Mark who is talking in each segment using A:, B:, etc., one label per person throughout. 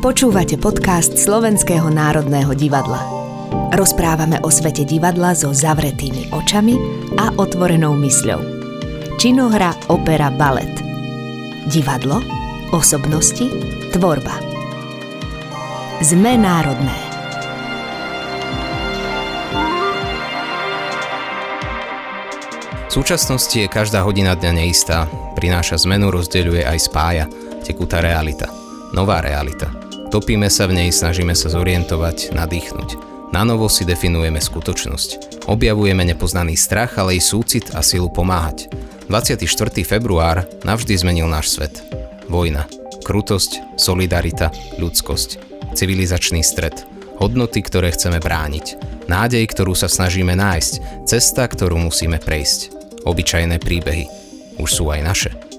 A: Počúvate podcast Slovenského národného divadla. Rozprávame o svete divadla so zavretými očami a otvorenou mysľou. Činohra, opera, balet. Divadlo, osobnosti, tvorba. Sme národné.
B: V súčasnosti je každá hodina dňa neistá. Prináša zmenu, rozdeľuje aj spája. Tekutá realita. Nová realita. Topíme sa v nej, snažíme sa zorientovať, nadýchnuť. Na novo si definujeme skutočnosť. Objavujeme nepoznaný strach, ale i súcit a silu pomáhať. 24. február navždy zmenil náš svet. Vojna. Krutosť, solidarita, ľudskosť. Civilizačný stred. Hodnoty, ktoré chceme brániť. Nádej, ktorú sa snažíme nájsť. Cesta, ktorú musíme prejsť. Obyčajné príbehy. Už sú aj naše.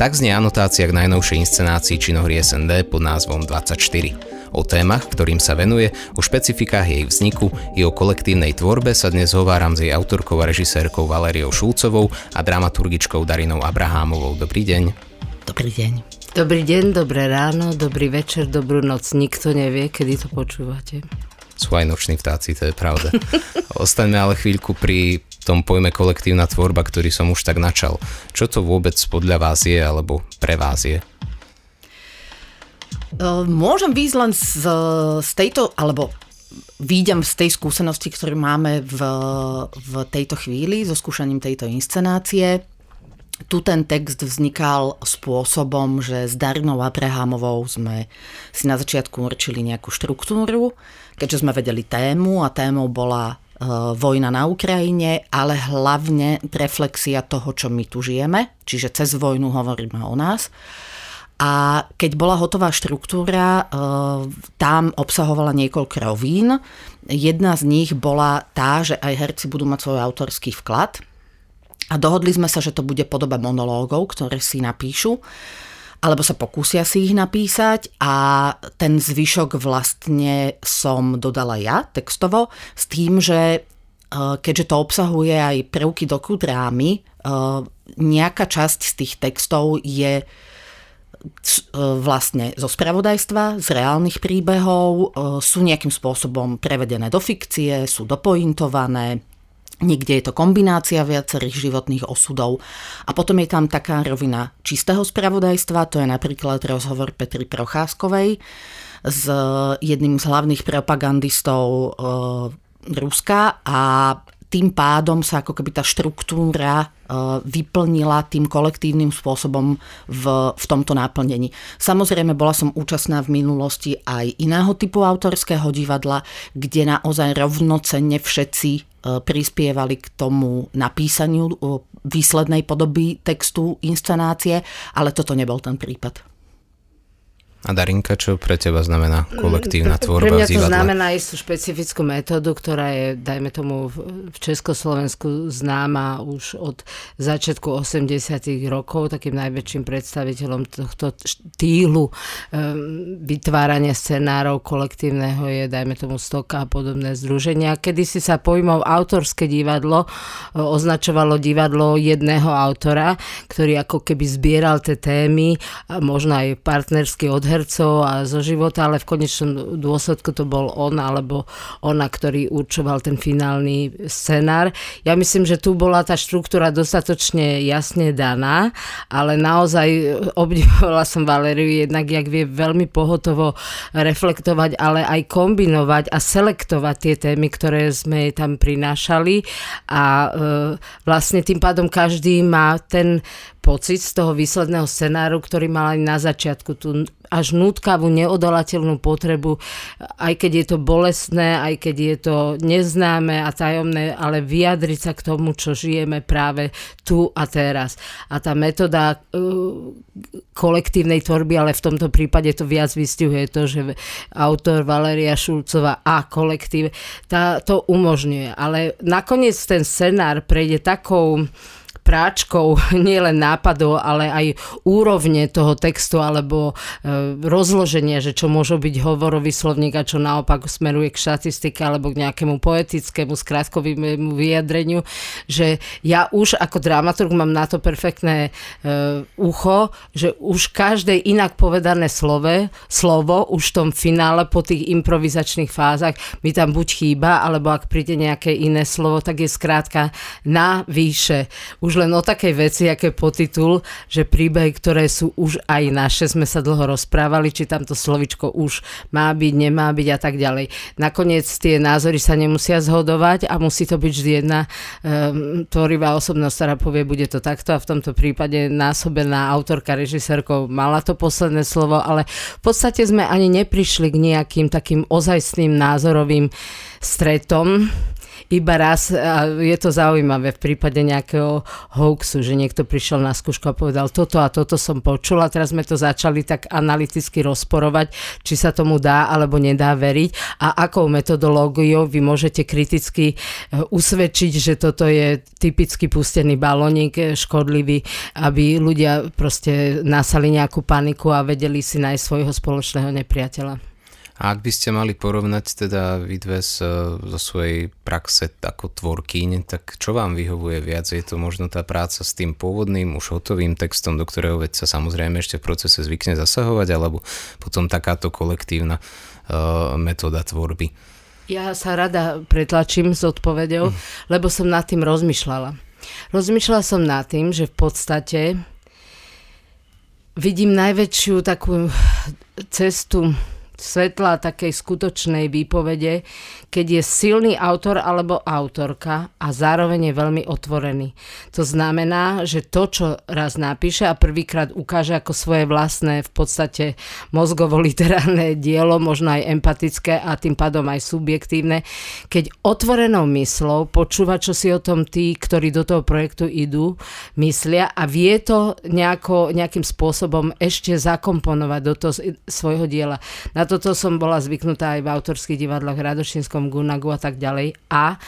B: Tak znie anotácia k najnovšej inscenácii činohry SND pod názvom 24. O témach, ktorým sa venuje, o špecifikách jej vzniku i o kolektívnej tvorbe sa dnes hováram s jej autorkou a režisérkou Valériou Šulcovou a dramaturgičkou Darinou Abrahámovou. Dobrý deň.
C: Dobrý deň.
D: Dobrý deň, dobré ráno, dobrý večer, dobrú noc. Nikto nevie, kedy to počúvate.
B: Sú aj noční vtáci, to je pravda. Ostaňme ale chvíľku pri tom pojme kolektívna tvorba, ktorý som už tak načal. Čo to vôbec podľa vás je, alebo pre vás je?
C: Môžem výjsť len z, z tejto, alebo výjdem z tej skúsenosti, ktorú máme v, v tejto chvíli so skúšaním tejto inscenácie. Tu ten text vznikal spôsobom, že s Darinou Abrahamovou sme si na začiatku určili nejakú štruktúru, keďže sme vedeli tému a témou bola Eh, vojna na Ukrajine, ale hlavne reflexia toho, čo my tu žijeme, čiže cez vojnu hovoríme o nás. A keď bola hotová štruktúra, eh, tam obsahovala niekoľko rovín. Jedna z nich bola tá, že aj herci budú mať svoj autorský vklad. A dohodli sme sa, že to bude podoba monológov, ktoré si napíšu alebo sa pokúsia si ich napísať. A ten zvyšok vlastne som dodala ja textovo s tým, že e, keďže to obsahuje aj prvky dokudrámy, e, nejaká časť z tých textov je e, vlastne zo spravodajstva, z reálnych príbehov, sú nejakým spôsobom prevedené do fikcie, sú dopointované, Niekde je to kombinácia viacerých životných osudov. A potom je tam taká rovina čistého spravodajstva, to je napríklad rozhovor Petry Procházkovej s jedným z hlavných propagandistov e, Ruska a tým pádom sa ako keby tá štruktúra e, vyplnila tým kolektívnym spôsobom v, v tomto náplnení. Samozrejme, bola som účastná v minulosti aj iného typu autorského divadla, kde naozaj rovnocenne všetci E, prispievali k tomu napísaniu e, výslednej podoby textu inscenácie, ale toto nebol ten prípad.
B: A Darinka, čo pre teba znamená kolektívna tvorba
D: Pre mňa
B: to
D: znamená istú špecifickú metódu, ktorá je, dajme tomu, v Československu známa už od začiatku 80 rokov. Takým najväčším predstaviteľom tohto štýlu um, vytvárania scenárov kolektívneho je, dajme tomu, Stoka a podobné združenia. Kedy si sa pojmov autorské divadlo e, označovalo divadlo jedného autora, ktorý ako keby zbieral tie témy, možno aj partnerský odhľad hercov a zo života, ale v konečnom dôsledku to bol on alebo ona, ktorý určoval ten finálny scenár. Ja myslím, že tu bola tá štruktúra dostatočne jasne daná, ale naozaj obdivovala som Valeriu jednak, jak vie veľmi pohotovo reflektovať, ale aj kombinovať a selektovať tie témy, ktoré sme tam prinášali a e, vlastne tým pádom každý má ten pocit z toho výsledného scenáru, ktorý mal aj na začiatku tú až nutkavú, neodolateľnú potrebu, aj keď je to bolestné, aj keď je to neznáme a tajomné, ale vyjadriť sa k tomu, čo žijeme práve tu a teraz. A tá metóda uh, kolektívnej tvorby, ale v tomto prípade to viac vystihuje to, že autor Valeria Šulcová a kolektív tá, to umožňuje. Ale nakoniec ten scenár prejde takou práčkou nielen nápadov, ale aj úrovne toho textu alebo e, rozloženie, že čo môže byť hovorový slovník a čo naopak smeruje k štatistike alebo k nejakému poetickému, skrátkovému vyjadreniu, že ja už ako dramaturg mám na to perfektné e, ucho, že už každé inak povedané slove, slovo už v tom finále po tých improvizačných fázach mi tam buď chýba, alebo ak príde nejaké iné slovo, tak je skrátka na výše. Už len o takej veci, aké potitul, že príbehy, ktoré sú už aj naše, sme sa dlho rozprávali, či tamto slovičko už má byť, nemá byť a tak ďalej. Nakoniec tie názory sa nemusia zhodovať a musí to byť vždy jedna um, tvorivá osobnosť, ktorá povie, bude to takto a v tomto prípade násobená autorka, režisérkou mala to posledné slovo, ale v podstate sme ani neprišli k nejakým takým ozajstným názorovým stretom iba raz a je to zaujímavé v prípade nejakého hoaxu, že niekto prišiel na skúšku a povedal toto a toto som počul a teraz sme to začali tak analyticky rozporovať, či sa tomu dá alebo nedá veriť a akou metodológiou vy môžete kriticky e, usvedčiť, že toto je typicky pustený balónik e, škodlivý, aby ľudia proste nasali nejakú paniku a vedeli si nájsť svojho spoločného nepriateľa.
B: A ak by ste mali porovnať teda vy dve z, zo svojej praxe ako tvorkyň, tak čo vám vyhovuje viac? Je to možno tá práca s tým pôvodným, už hotovým textom, do ktorého veď sa samozrejme ešte v procese zvykne zasahovať, alebo potom takáto kolektívna uh, metóda tvorby?
D: Ja sa rada pretlačím s odpovedou, mm. lebo som nad tým rozmýšľala. Rozmýšľala som nad tým, že v podstate vidím najväčšiu takú cestu svetla takej skutočnej výpovede, keď je silný autor alebo autorka a zároveň je veľmi otvorený. To znamená, že to, čo raz napíše a prvýkrát ukáže ako svoje vlastné v podstate mozgovo-literárne dielo, možno aj empatické a tým pádom aj subjektívne, keď otvorenou myslou počúva, čo si o tom tí, ktorí do toho projektu idú, myslia a vie to nejako, nejakým spôsobom ešte zakomponovať do toho svojho diela. Na toto som bola zvyknutá aj v autorských divadlách Radošinskom, Gunagu a tak ďalej. A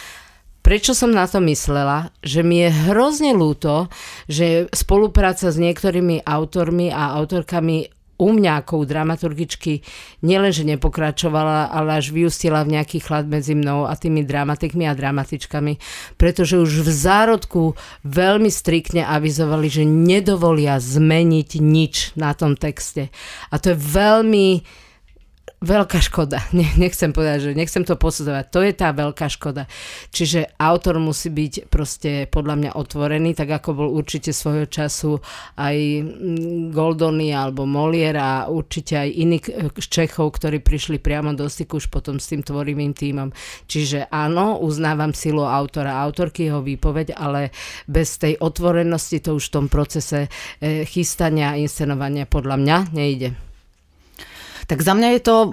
D: Prečo som na to myslela? Že mi je hrozne ľúto, že spolupráca s niektorými autormi a autorkami u mňa ako u dramaturgičky nielenže nepokračovala, ale až vyústila v nejaký chlad medzi mnou a tými dramatikmi a dramatičkami, pretože už v zárodku veľmi striktne avizovali, že nedovolia zmeniť nič na tom texte. A to je veľmi veľká škoda. Ne, nechcem povedať, že nechcem to posudzovať. To je tá veľká škoda. Čiže autor musí byť proste podľa mňa otvorený, tak ako bol určite svojho času aj mm, Goldony alebo Molier a určite aj iní Čechov, ktorí prišli priamo do styku už potom s tým tvorivým týmom. Čiže áno, uznávam silu autora, autorky, jeho výpoveď, ale bez tej otvorenosti to už v tom procese eh, chystania a inscenovania podľa mňa nejde.
C: Tak za mňa je to uh,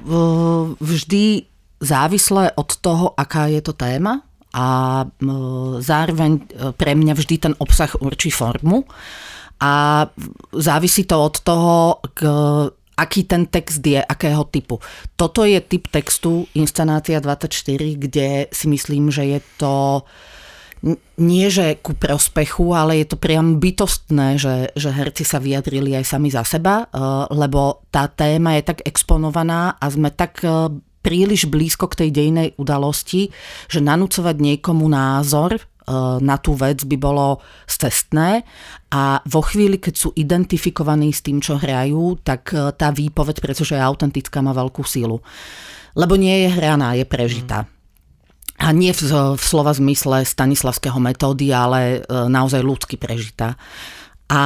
C: vždy závislé od toho, aká je to téma a zároveň uh, pre mňa vždy ten obsah určí formu a závisí to od toho, k, aký ten text je, akého typu. Toto je typ textu Inscenácia 24, kde si myslím, že je to uh, nie že ku prospechu, ale je to priam bytostné, že, že herci sa vyjadrili aj sami za seba, eh, lebo tá téma je tak exponovaná a sme tak eh, príliš blízko k tej dejnej udalosti, že nanúcovať niekomu názor eh, na tú vec by bolo cestné a vo chvíli, keď sú identifikovaní s tým, čo hrajú, tak tá výpoveď, pretože je autentická, má veľkú silu. Lebo nie je hraná, je prežitá. Mm a nie v, v slova zmysle stanislavského metódy, ale e, naozaj ľudsky prežitá. A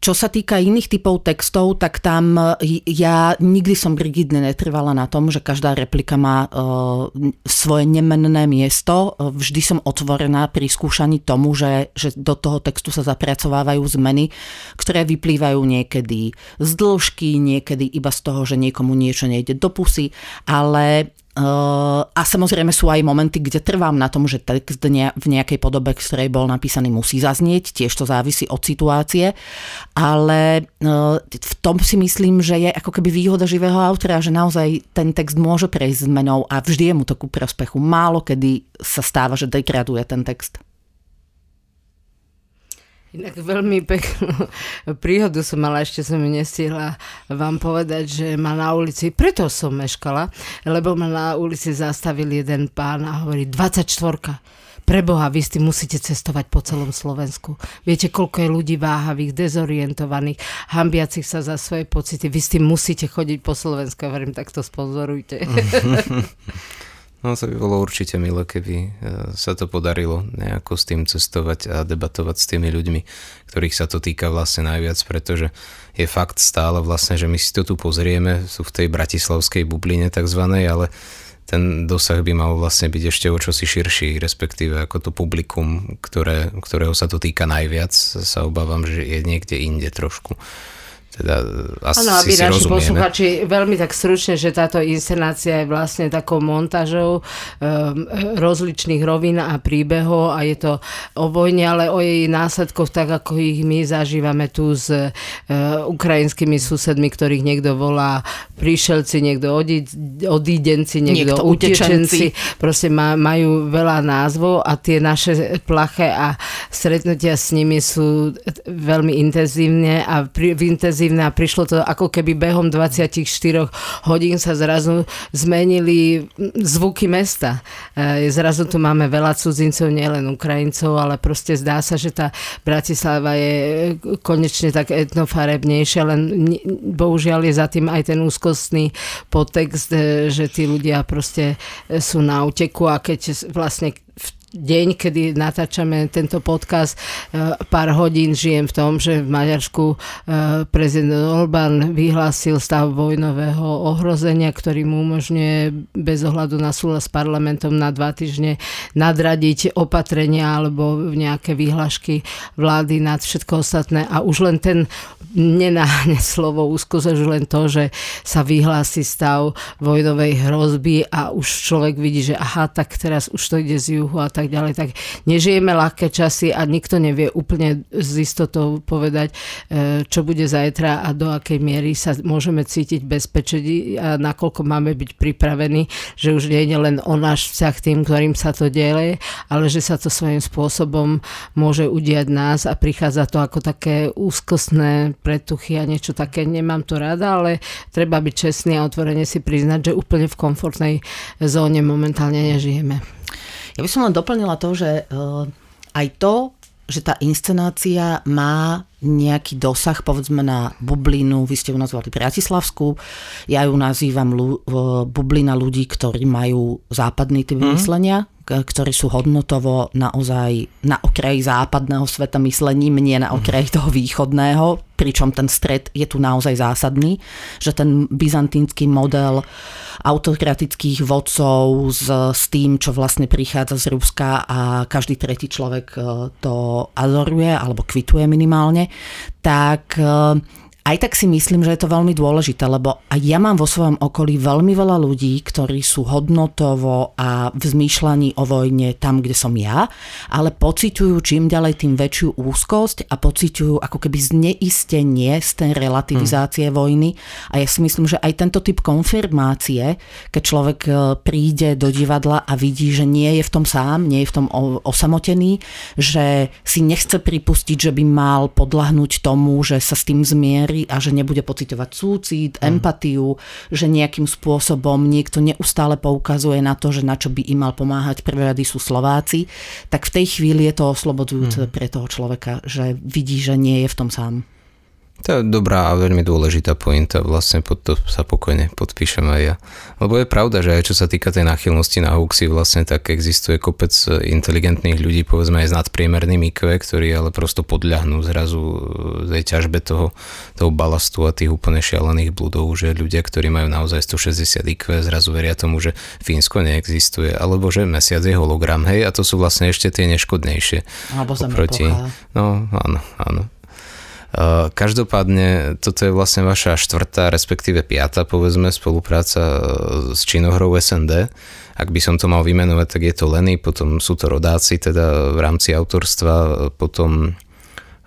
C: čo sa týka iných typov textov, tak tam e, ja nikdy som rigidne netrvala na tom, že každá replika má uh, svoje nemenné miesto. Vždy som otvorená pri skúšaní tomu, že, že do toho textu sa zapracovávajú zmeny, ktoré vyplývajú niekedy z dĺžky, niekedy iba z toho, že niekomu niečo nejde do pusy, ale a samozrejme sú aj momenty, kde trvám na tom, že text v nejakej podobe, z ktorej bol napísaný, musí zaznieť. Tiež to závisí od situácie. Ale v tom si myslím, že je ako keby výhoda živého autora, že naozaj ten text môže prejsť zmenou a vždy je mu to ku prospechu. Málo kedy sa stáva, že degraduje ten text.
D: Inak veľmi peknú príhodu som mala, ešte som ju nestihla vám povedať, že ma na ulici, preto som meškala, lebo ma na ulici zastavil jeden pán a hovorí 24 Preboha, vy s musíte cestovať po celom Slovensku. Viete, koľko je ľudí váhavých, dezorientovaných, hambiacich sa za svoje pocity. Vy s musíte chodiť po Slovensku. Ja hovorím, tak to sponzorujte.
B: No to by bolo určite milé, keby e, sa to podarilo nejako s tým cestovať a debatovať s tými ľuďmi, ktorých sa to týka vlastne najviac, pretože je fakt stále vlastne, že my si to tu pozrieme, sú v tej bratislavskej bubline takzvanej, ale ten dosah by mal vlastne byť ešte o čosi širší, respektíve ako to publikum, ktoré, ktorého sa to týka najviac, sa obávam, že je niekde inde trošku. Teda asi ano, aby si naši rozumieme.
D: posluchači veľmi tak stručne, že táto inscenácia je vlastne takou montážou um, rozličných rovín a príbehov a je to o vojne, ale o jej následkoch, tak ako ich my zažívame tu s uh, ukrajinskými susedmi, ktorých niekto volá príšelci, niekto odídenci, niekto, niekto utečenci. Proste má, majú veľa názvov a tie naše plaché a stretnutia s nimi sú veľmi intenzívne a pri, v intenzívne intenzívne a prišlo to ako keby behom 24 hodín sa zrazu zmenili zvuky mesta. E, zrazu tu máme veľa cudzincov, nielen Ukrajincov, ale proste zdá sa, že tá Bratislava je konečne tak etnofarebnejšia, len bohužiaľ je za tým aj ten úzkostný podtext, e, že tí ľudia proste sú na uteku a keď vlastne v deň, kedy natáčame tento podcast, e, pár hodín žijem v tom, že v Maďarsku e, prezident Orbán vyhlásil stav vojnového ohrozenia, ktorý mu umožňuje bez ohľadu na súhlas s parlamentom na dva týždne nadradiť opatrenia alebo nejaké výhlašky vlády nad všetko ostatné. A už len ten nenáhne slovo úzkosť, už len to, že sa vyhlási stav vojnovej hrozby a už človek vidí, že aha, tak teraz už to ide z juhu a tak tak ďalej, tak nežijeme ľahké časy a nikto nevie úplne z istotou povedať, e, čo bude zajtra a do akej miery sa môžeme cítiť bezpečí a nakoľko máme byť pripravení, že už nie je len o náš vzťah tým, ktorým sa to deje, ale že sa to svojím spôsobom môže udiať nás a prichádza to ako také úzkostné pretuchy a niečo také. Nemám to rada, ale treba byť čestný a otvorene si priznať, že úplne v komfortnej zóne momentálne nežijeme.
C: Ja by som len doplnila to, že uh, aj to, že tá inscenácia má nejaký dosah, povedzme na bublinu, vy ste ju nazvali Bratislavskú, ja ju nazývam lu, bublina ľudí, ktorí majú západný typ mm. myslenia, ktorí sú hodnotovo naozaj na okraji západného sveta myslením, nie na okraji toho východného, pričom ten stred je tu naozaj zásadný, že ten byzantínsky model autokratických vodcov s, s tým, čo vlastne prichádza z Ruska a každý tretí človek e, to adoruje alebo kvituje minimálne, tak e, aj tak si myslím, že je to veľmi dôležité, lebo aj ja mám vo svojom okolí veľmi veľa ľudí, ktorí sú hodnotovo a v zmýšľaní o vojne tam, kde som ja, ale pociťujú čím ďalej tým väčšiu úzkosť a pociťujú ako keby zneistenie z tej relativizácie hmm. vojny. A ja si myslím, že aj tento typ konfirmácie, keď človek e, príde do divadla a vidí, že nie je v tom sám, nie je v tom osamotený, že si nechce pripustiť, že by mal podľahnúť tomu, že sa s tým zmier verí a že nebude pocitovať súcit, mm. empatiu, že nejakým spôsobom niekto neustále poukazuje na to, že na čo by im mal pomáhať prvé rady sú Slováci, tak v tej chvíli je to oslobodzujúce mm. pre toho človeka, že vidí, že nie je v tom sám.
B: To je dobrá a veľmi dôležitá pointa, vlastne pod to sa pokojne podpíšem aj ja. Lebo je pravda, že aj čo sa týka tej náchylnosti na hoaxy, vlastne tak existuje kopec inteligentných ľudí, povedzme aj s nadpriemerným IQ, ktorí ale prosto podľahnú zrazu tej ťažbe toho, toho balastu a tých úplne šialených bludov, že ľudia, ktorí majú naozaj 160 IQ, zrazu veria tomu, že Fínsko neexistuje, alebo že mesiac je hologram, hej, a to sú vlastne ešte tie neškodnejšie.
C: Alebo oproti,
B: No, áno, áno. Eh, každopádne, toto je vlastne vaša štvrtá, respektíve piata, povedzme, spolupráca eh, s činohrou SND. Ak by som to mal vymenovať, tak je to Leny, potom sú to rodáci, teda v rámci autorstva, potom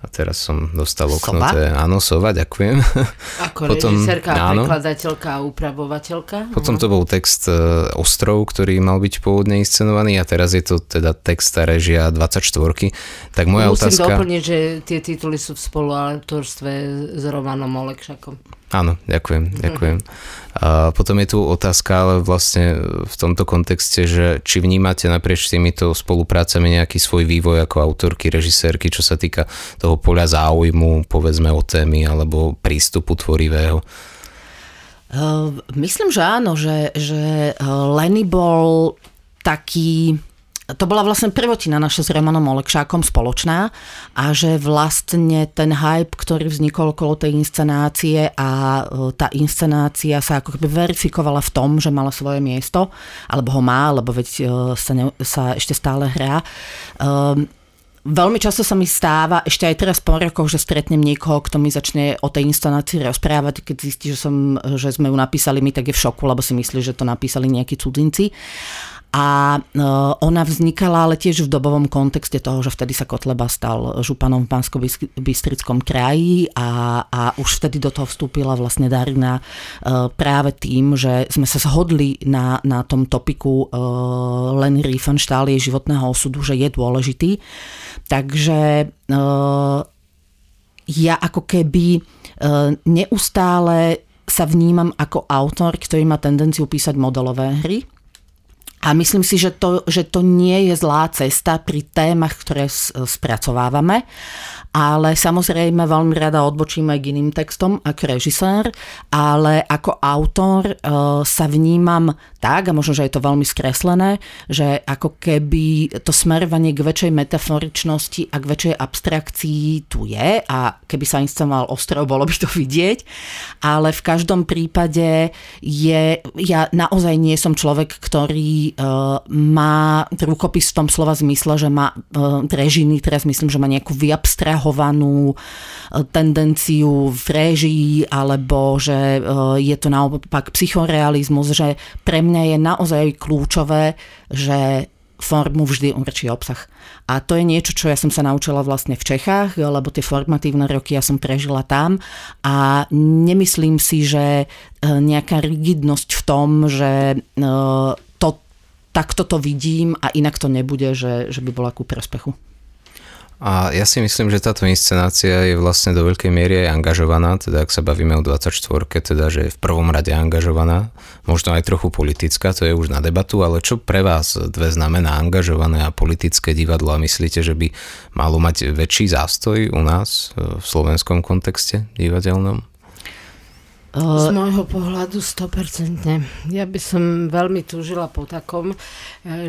B: A teraz som dostal okno, to je, áno, Sova, ďakujem.
D: Ako Potom, režisérka, áno, prekladateľka a upravovateľka.
B: Potom to bol text uh, Ostrov, ktorý mal byť pôvodne inscenovaný a teraz je to teda text a režia 24 Tak moja
D: Musím
B: otázka...
D: doplniť, že tie tituly sú v spoluautorstve s Romanom Olekšakom.
B: Áno, ďakujem, ďakujem. A potom je tu otázka, ale vlastne v tomto kontexte, že či vnímate naprieč týmito spoluprácami nejaký svoj vývoj ako autorky, režisérky, čo sa týka toho poľa záujmu, povedzme o témy alebo prístupu tvorivého?
C: Myslím, že áno, že, že Lenny bol taký to bola vlastne prvotina naša s Romanom Olekšákom spoločná a že vlastne ten hype, ktorý vznikol okolo tej inscenácie a e, tá inscenácia sa ako keby verifikovala v tom, že mala svoje miesto, alebo ho má, lebo veď e, sa, ne, sa ešte stále hrá. Um, Veľmi často sa mi stáva, ešte aj teraz po rokoch, že stretnem niekoho, kto mi začne o tej instalácii rozprávať, keď zistí, že, som, že sme ju napísali my, tak je v šoku, lebo si myslí, že to napísali nejakí cudzinci. A e, ona vznikala ale tiež v dobovom kontexte toho, že vtedy sa Kotleba stal županom v Bansko-Bystrickom kraji a, a už vtedy do toho vstúpila vlastne Darina e, práve tým, že sme sa zhodli na, na tom topiku e, Len Riefenstahl, jej životného osudu, že je dôležitý. Takže ja ako keby neustále sa vnímam ako autor, ktorý má tendenciu písať modelové hry a myslím si, že to, že to nie je zlá cesta pri témach, ktoré spracovávame, ale samozrejme veľmi rada odbočíme aj k iným textom ako režisér, ale ako autor e, sa vnímam tak, a možno, že je to veľmi skreslené, že ako keby to smerovanie k väčšej metaforičnosti a k väčšej abstrakcii tu je. A keby sa inscenoval ostrov, bolo by to vidieť, ale v každom prípade je, ja naozaj nie som človek, ktorý uh, má rukopis v tom slova zmysle, že má uh, režiny, teraz myslím, že má nejakú vyabstrahovanú uh, tendenciu v režii, alebo že je to naopak psychorealizmus, že pre mňa je naozaj kľúčové, že formu vždy určí obsah. A to je niečo, čo ja som sa naučila vlastne v Čechách, lebo tie formatívne roky ja som prežila tam a nemyslím si, že e, nejaká rigidnosť v tom, že e, takto to vidím a inak to nebude, že, že by bola ku prospechu.
B: A ja si myslím, že táto inscenácia je vlastne do veľkej miery aj angažovaná, teda ak sa bavíme o 24, teda že je v prvom rade angažovaná, možno aj trochu politická, to je už na debatu, ale čo pre vás dve znamená angažované a politické divadlo a myslíte, že by malo mať väčší zástoj u nás v slovenskom kontexte divadelnom?
D: Z môjho pohľadu 100%. Ja by som veľmi túžila po takom, e,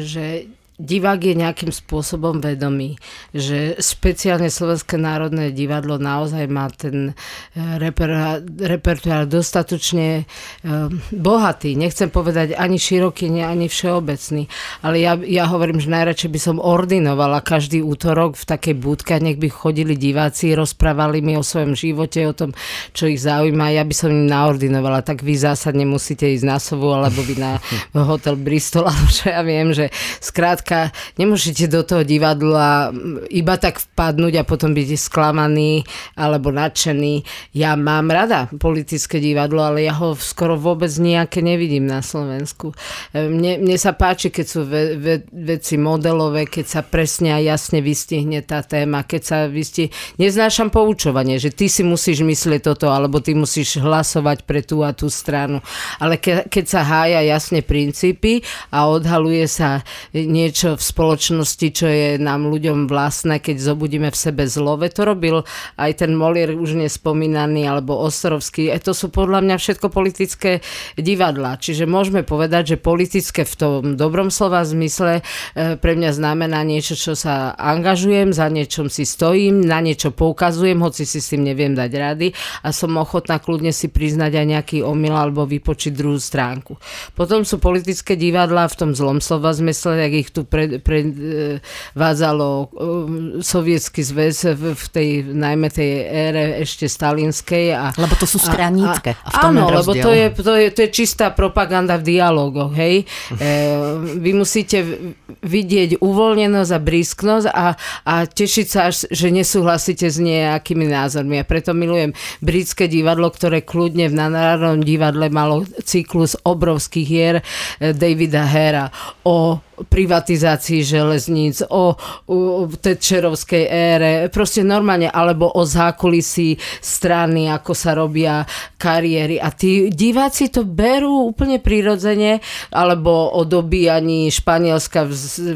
D: že divák je nejakým spôsobom vedomý, že špeciálne Slovenské národné divadlo naozaj má ten eh, reper, repertoár dostatočne uh, bohatý. Nechcem povedať ani široký, ani všeobecný, ale ja, ja hovorím, že najradšej by som ordinovala každý útorok v takej budke, nech by chodili diváci, rozprávali mi o svojom živote, o tom, čo ich zaujíma. Ja by som im naordinovala, tak vy zásadne musíte ísť na Sovu alebo vy na hotel Bristol, alebo čo ja viem, že skrát skrátka nemôžete do toho divadla iba tak vpadnúť a potom byť sklamaný alebo nadšený. Ja mám rada politické divadlo, ale ja ho skoro vôbec nejaké nevidím na Slovensku. E, mne, mne sa páči, keď sú ve, ve, veci modelové, keď sa presne a jasne vystihne tá téma, keď sa vystihne... Neznášam poučovanie, že ty si musíš myslieť toto, alebo ty musíš hlasovať pre tú a tú stranu. Ale ke, keď sa hája jasne princípy a odhaluje sa niečo niečo v spoločnosti, čo je nám ľuďom vlastné, keď zobudíme v sebe zlove. To robil aj ten Molier už nespomínaný, alebo Ostrovský. E, to sú podľa mňa všetko politické divadla. Čiže môžeme povedať, že politické v tom dobrom slova zmysle e, pre mňa znamená niečo, čo sa angažujem, za niečom si stojím, na niečo poukazujem, hoci si s tým neviem dať rady a som ochotná kľudne si priznať aj nejaký omyl alebo vypočiť druhú stránku. Potom sú politické divadla v tom zlom slova zmysle, jak ich tu tu predvádzalo pre, sovietský zväz v, v tej, najmä tej ére ešte stalinskej. A,
C: lebo to sú stranícke.
D: A, a, áno, lebo to je, to, je, to je čistá propaganda v dialogoch, hej. E, vy musíte vidieť uvoľnenosť a brísknosť a, a tešiť sa, až, že nesúhlasíte s nejakými názormi. A preto milujem britské divadlo, ktoré kľudne v Národnom divadle malo cyklus obrovských hier eh, Davida Hera o privatizácii železníc, o, o Tečerovskej ére, proste normálne, alebo o zákulisí strany, ako sa robia kariéry. A tí diváci to berú úplne prirodzene, alebo o dobíjaní Španielska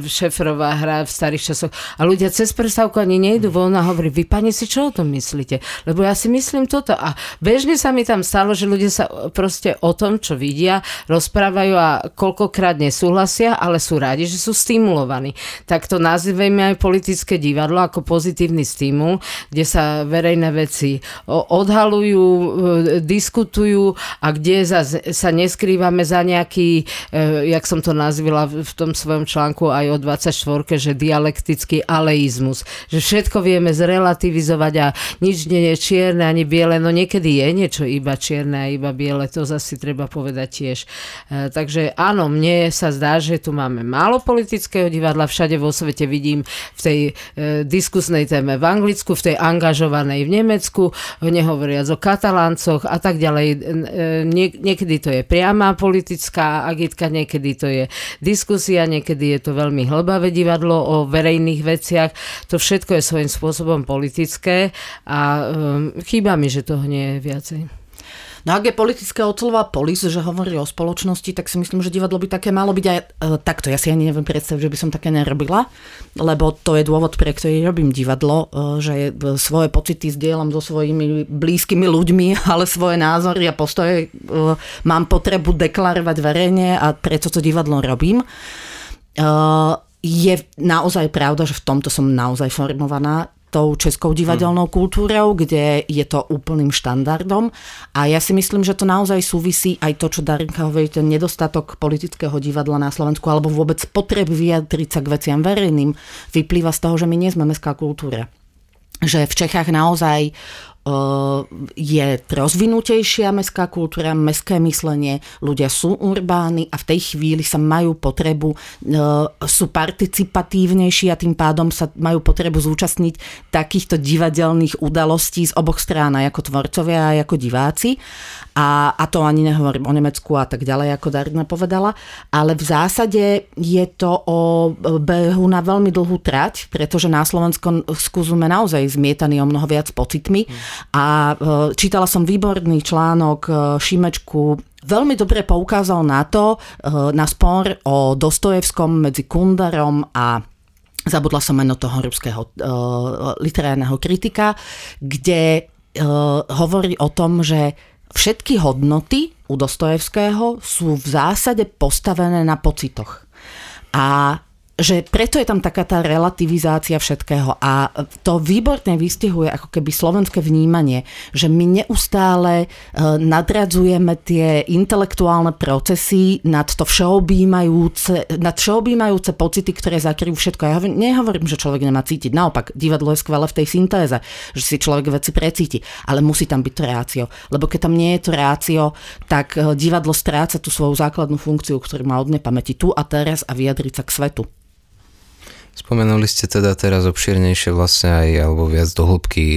D: Šefrová hra v starých časoch. A ľudia cez prestávku ani nejdu voľna a hovorí, vy pani si čo o tom myslíte? Lebo ja si myslím toto. A bežne sa mi tam stalo, že ľudia sa proste o tom, čo vidia, rozprávajú a koľkokrát nesúhlasia, ale sú rádi, že sú stimulovaní. Tak to nazývajme aj politické divadlo ako pozitívny stimul, kde sa verejné veci odhalujú, e, diskutujú a kde sa neskrývame za nejaký, e, jak som to nazvila v tom svojom článku aj o 24, že dialektický aleizmus. Že všetko vieme zrelativizovať a nič nie je čierne ani biele, no niekedy je niečo iba čierne a iba biele, to zase treba povedať tiež. E, takže áno, mne sa zdá, že tu máme málo politického divadla, všade vo svete vidím v tej e, diskusnej téme v Anglicku, v tej angažovanej v Nemecku, nehovoriac o kataláncoch a tak ďalej. E, nie, niekedy to je priama politická agitka, niekedy to je diskusia, niekedy je to veľmi hlbavé divadlo o verejných veciach. To všetko je svojím spôsobom politické a e, chýba mi, že toho nie je viacej.
C: No ak je politické ocelová polis, že hovorí o spoločnosti, tak si myslím, že divadlo by také malo byť aj e, takto. Ja si ani neviem predstaviť, že by som také nerobila, lebo to je dôvod, pre ktorý robím divadlo, e, že e, svoje pocity zdieľam so svojimi blízkymi ľuďmi, ale svoje názory a postoje e, mám potrebu deklarovať verejne a preto to divadlo robím. E, je naozaj pravda, že v tomto som naozaj formovaná tou českou divadelnou kultúrou, kde je to úplným štandardom. A ja si myslím, že to naozaj súvisí aj to, čo Darinka hovorí, ten nedostatok politického divadla na Slovensku, alebo vôbec potreb vyjadriť sa k veciam verejným, vyplýva z toho, že my nie sme mestská kultúra že v Čechách naozaj je rozvinutejšia mestská kultúra, mestské myslenie, ľudia sú urbáni a v tej chvíli sa majú potrebu, sú participatívnejší a tým pádom sa majú potrebu zúčastniť takýchto divadelných udalostí z oboch strán, ako tvorcovia, aj ako diváci. A, a to ani nehovorím o Nemecku a tak ďalej, ako Darina povedala. Ale v zásade je to o behu na veľmi dlhú trať, pretože na Slovensku sme naozaj zmietaní o mnoho viac pocitmi. A e, čítala som výborný článok e, Šimečku veľmi dobre poukázal na to, e, na spor o Dostojevskom medzi Kundarom a zabudla som meno toho ruského literárneho kritika, kde hovorí o tom, že všetky hodnoty u Dostojevského sú v zásade postavené na pocitoch. A že preto je tam taká tá relativizácia všetkého a to výborne vystihuje ako keby slovenské vnímanie, že my neustále e, nadradzujeme tie intelektuálne procesy nad to všeobjímajúce, nad všeobjímajúce pocity, ktoré zakryjú všetko. Ja nehovorím, že človek nemá cítiť, naopak, divadlo je skvelé v tej syntéze, že si človek veci precíti, ale musí tam byť to rácio, lebo keď tam nie je to rácio, tak e, divadlo stráca tú svoju základnú funkciu, ktorú má od nepamäti tu a teraz a vyjadriť sa k svetu.
B: Spomenuli ste teda teraz obširnejšie vlastne aj, alebo viac do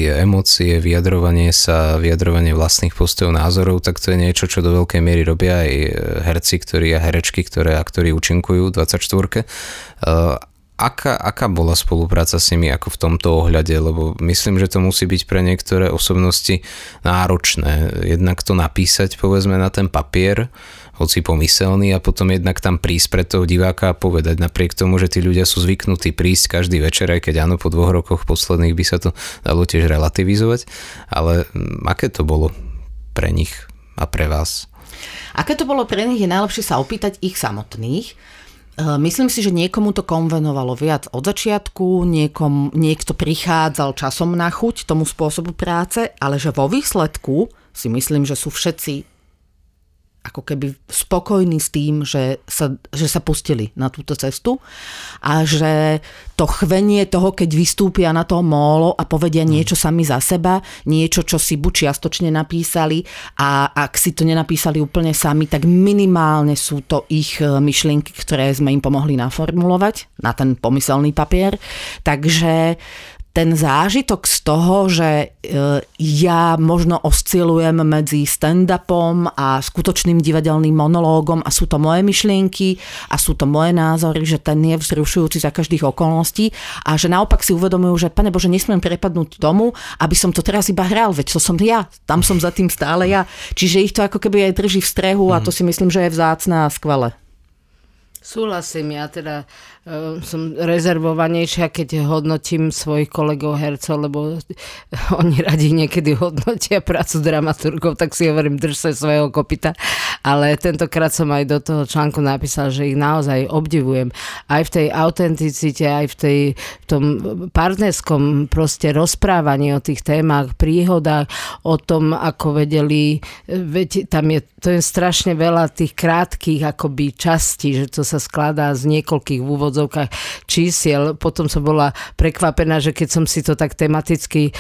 B: emócie, vyjadrovanie sa, vyjadrovanie vlastných postojov, názorov, tak to je niečo, čo do veľkej miery robia aj herci, ktorí a herečky, ktoré aktori účinkujú v 24 uh, aká, aká bola spolupráca s nimi ako v tomto ohľade, lebo myslím, že to musí byť pre niektoré osobnosti náročné. Jednak to napísať, povedzme, na ten papier, hoci pomyselný a potom jednak tam prísť pre toho diváka a povedať napriek tomu, že tí ľudia sú zvyknutí prísť každý večer, aj keď áno, po dvoch rokoch posledných by sa to dalo tiež relativizovať, ale mm, aké to bolo pre nich a pre vás?
C: Aké to bolo pre nich je najlepšie sa opýtať ich samotných, e, Myslím si, že niekomu to konvenovalo viac od začiatku, niekom, niekto prichádzal časom na chuť tomu spôsobu práce, ale že vo výsledku si myslím, že sú všetci ako keby spokojní s tým, že sa, že sa pustili na túto cestu a že to chvenie toho, keď vystúpia na to mólo a povedia mm. niečo sami za seba, niečo, čo si buď čiastočne napísali a ak si to nenapísali úplne sami, tak minimálne sú to ich e, myšlienky, ktoré sme im pomohli naformulovať na ten pomyselný papier. Takže ten zážitok z toho, že e, ja možno oscilujem medzi stand-upom a skutočným divadelným monológom a sú to moje myšlienky a sú to moje názory, že ten je vzrušujúci za každých okolností a že naopak si uvedomujú, že pane Bože, nesmiem prepadnúť tomu, aby som to teraz iba hral, veď to som ja, tam som za tým stále ja. Čiže ich to ako keby aj drží v strehu a to si myslím, že je vzácne a skvelé.
D: Súhlasím, ja teda som rezervovanejšia, keď hodnotím svojich kolegov hercov, lebo oni radi niekedy hodnotia prácu dramaturgov, tak si hovorím, drž sa svojho kopita. Ale tentokrát som aj do toho článku napísal, že ich naozaj obdivujem. Aj v tej autenticite, aj v, tej, v tom partnerskom proste rozprávaní o tých témach, príhodách, o tom, ako vedeli, veď tam je, to je strašne veľa tých krátkých akoby častí, že to sa skladá z niekoľkých v úvodzovkách čísiel. Potom som bola prekvapená, že keď som si to tak tematicky e,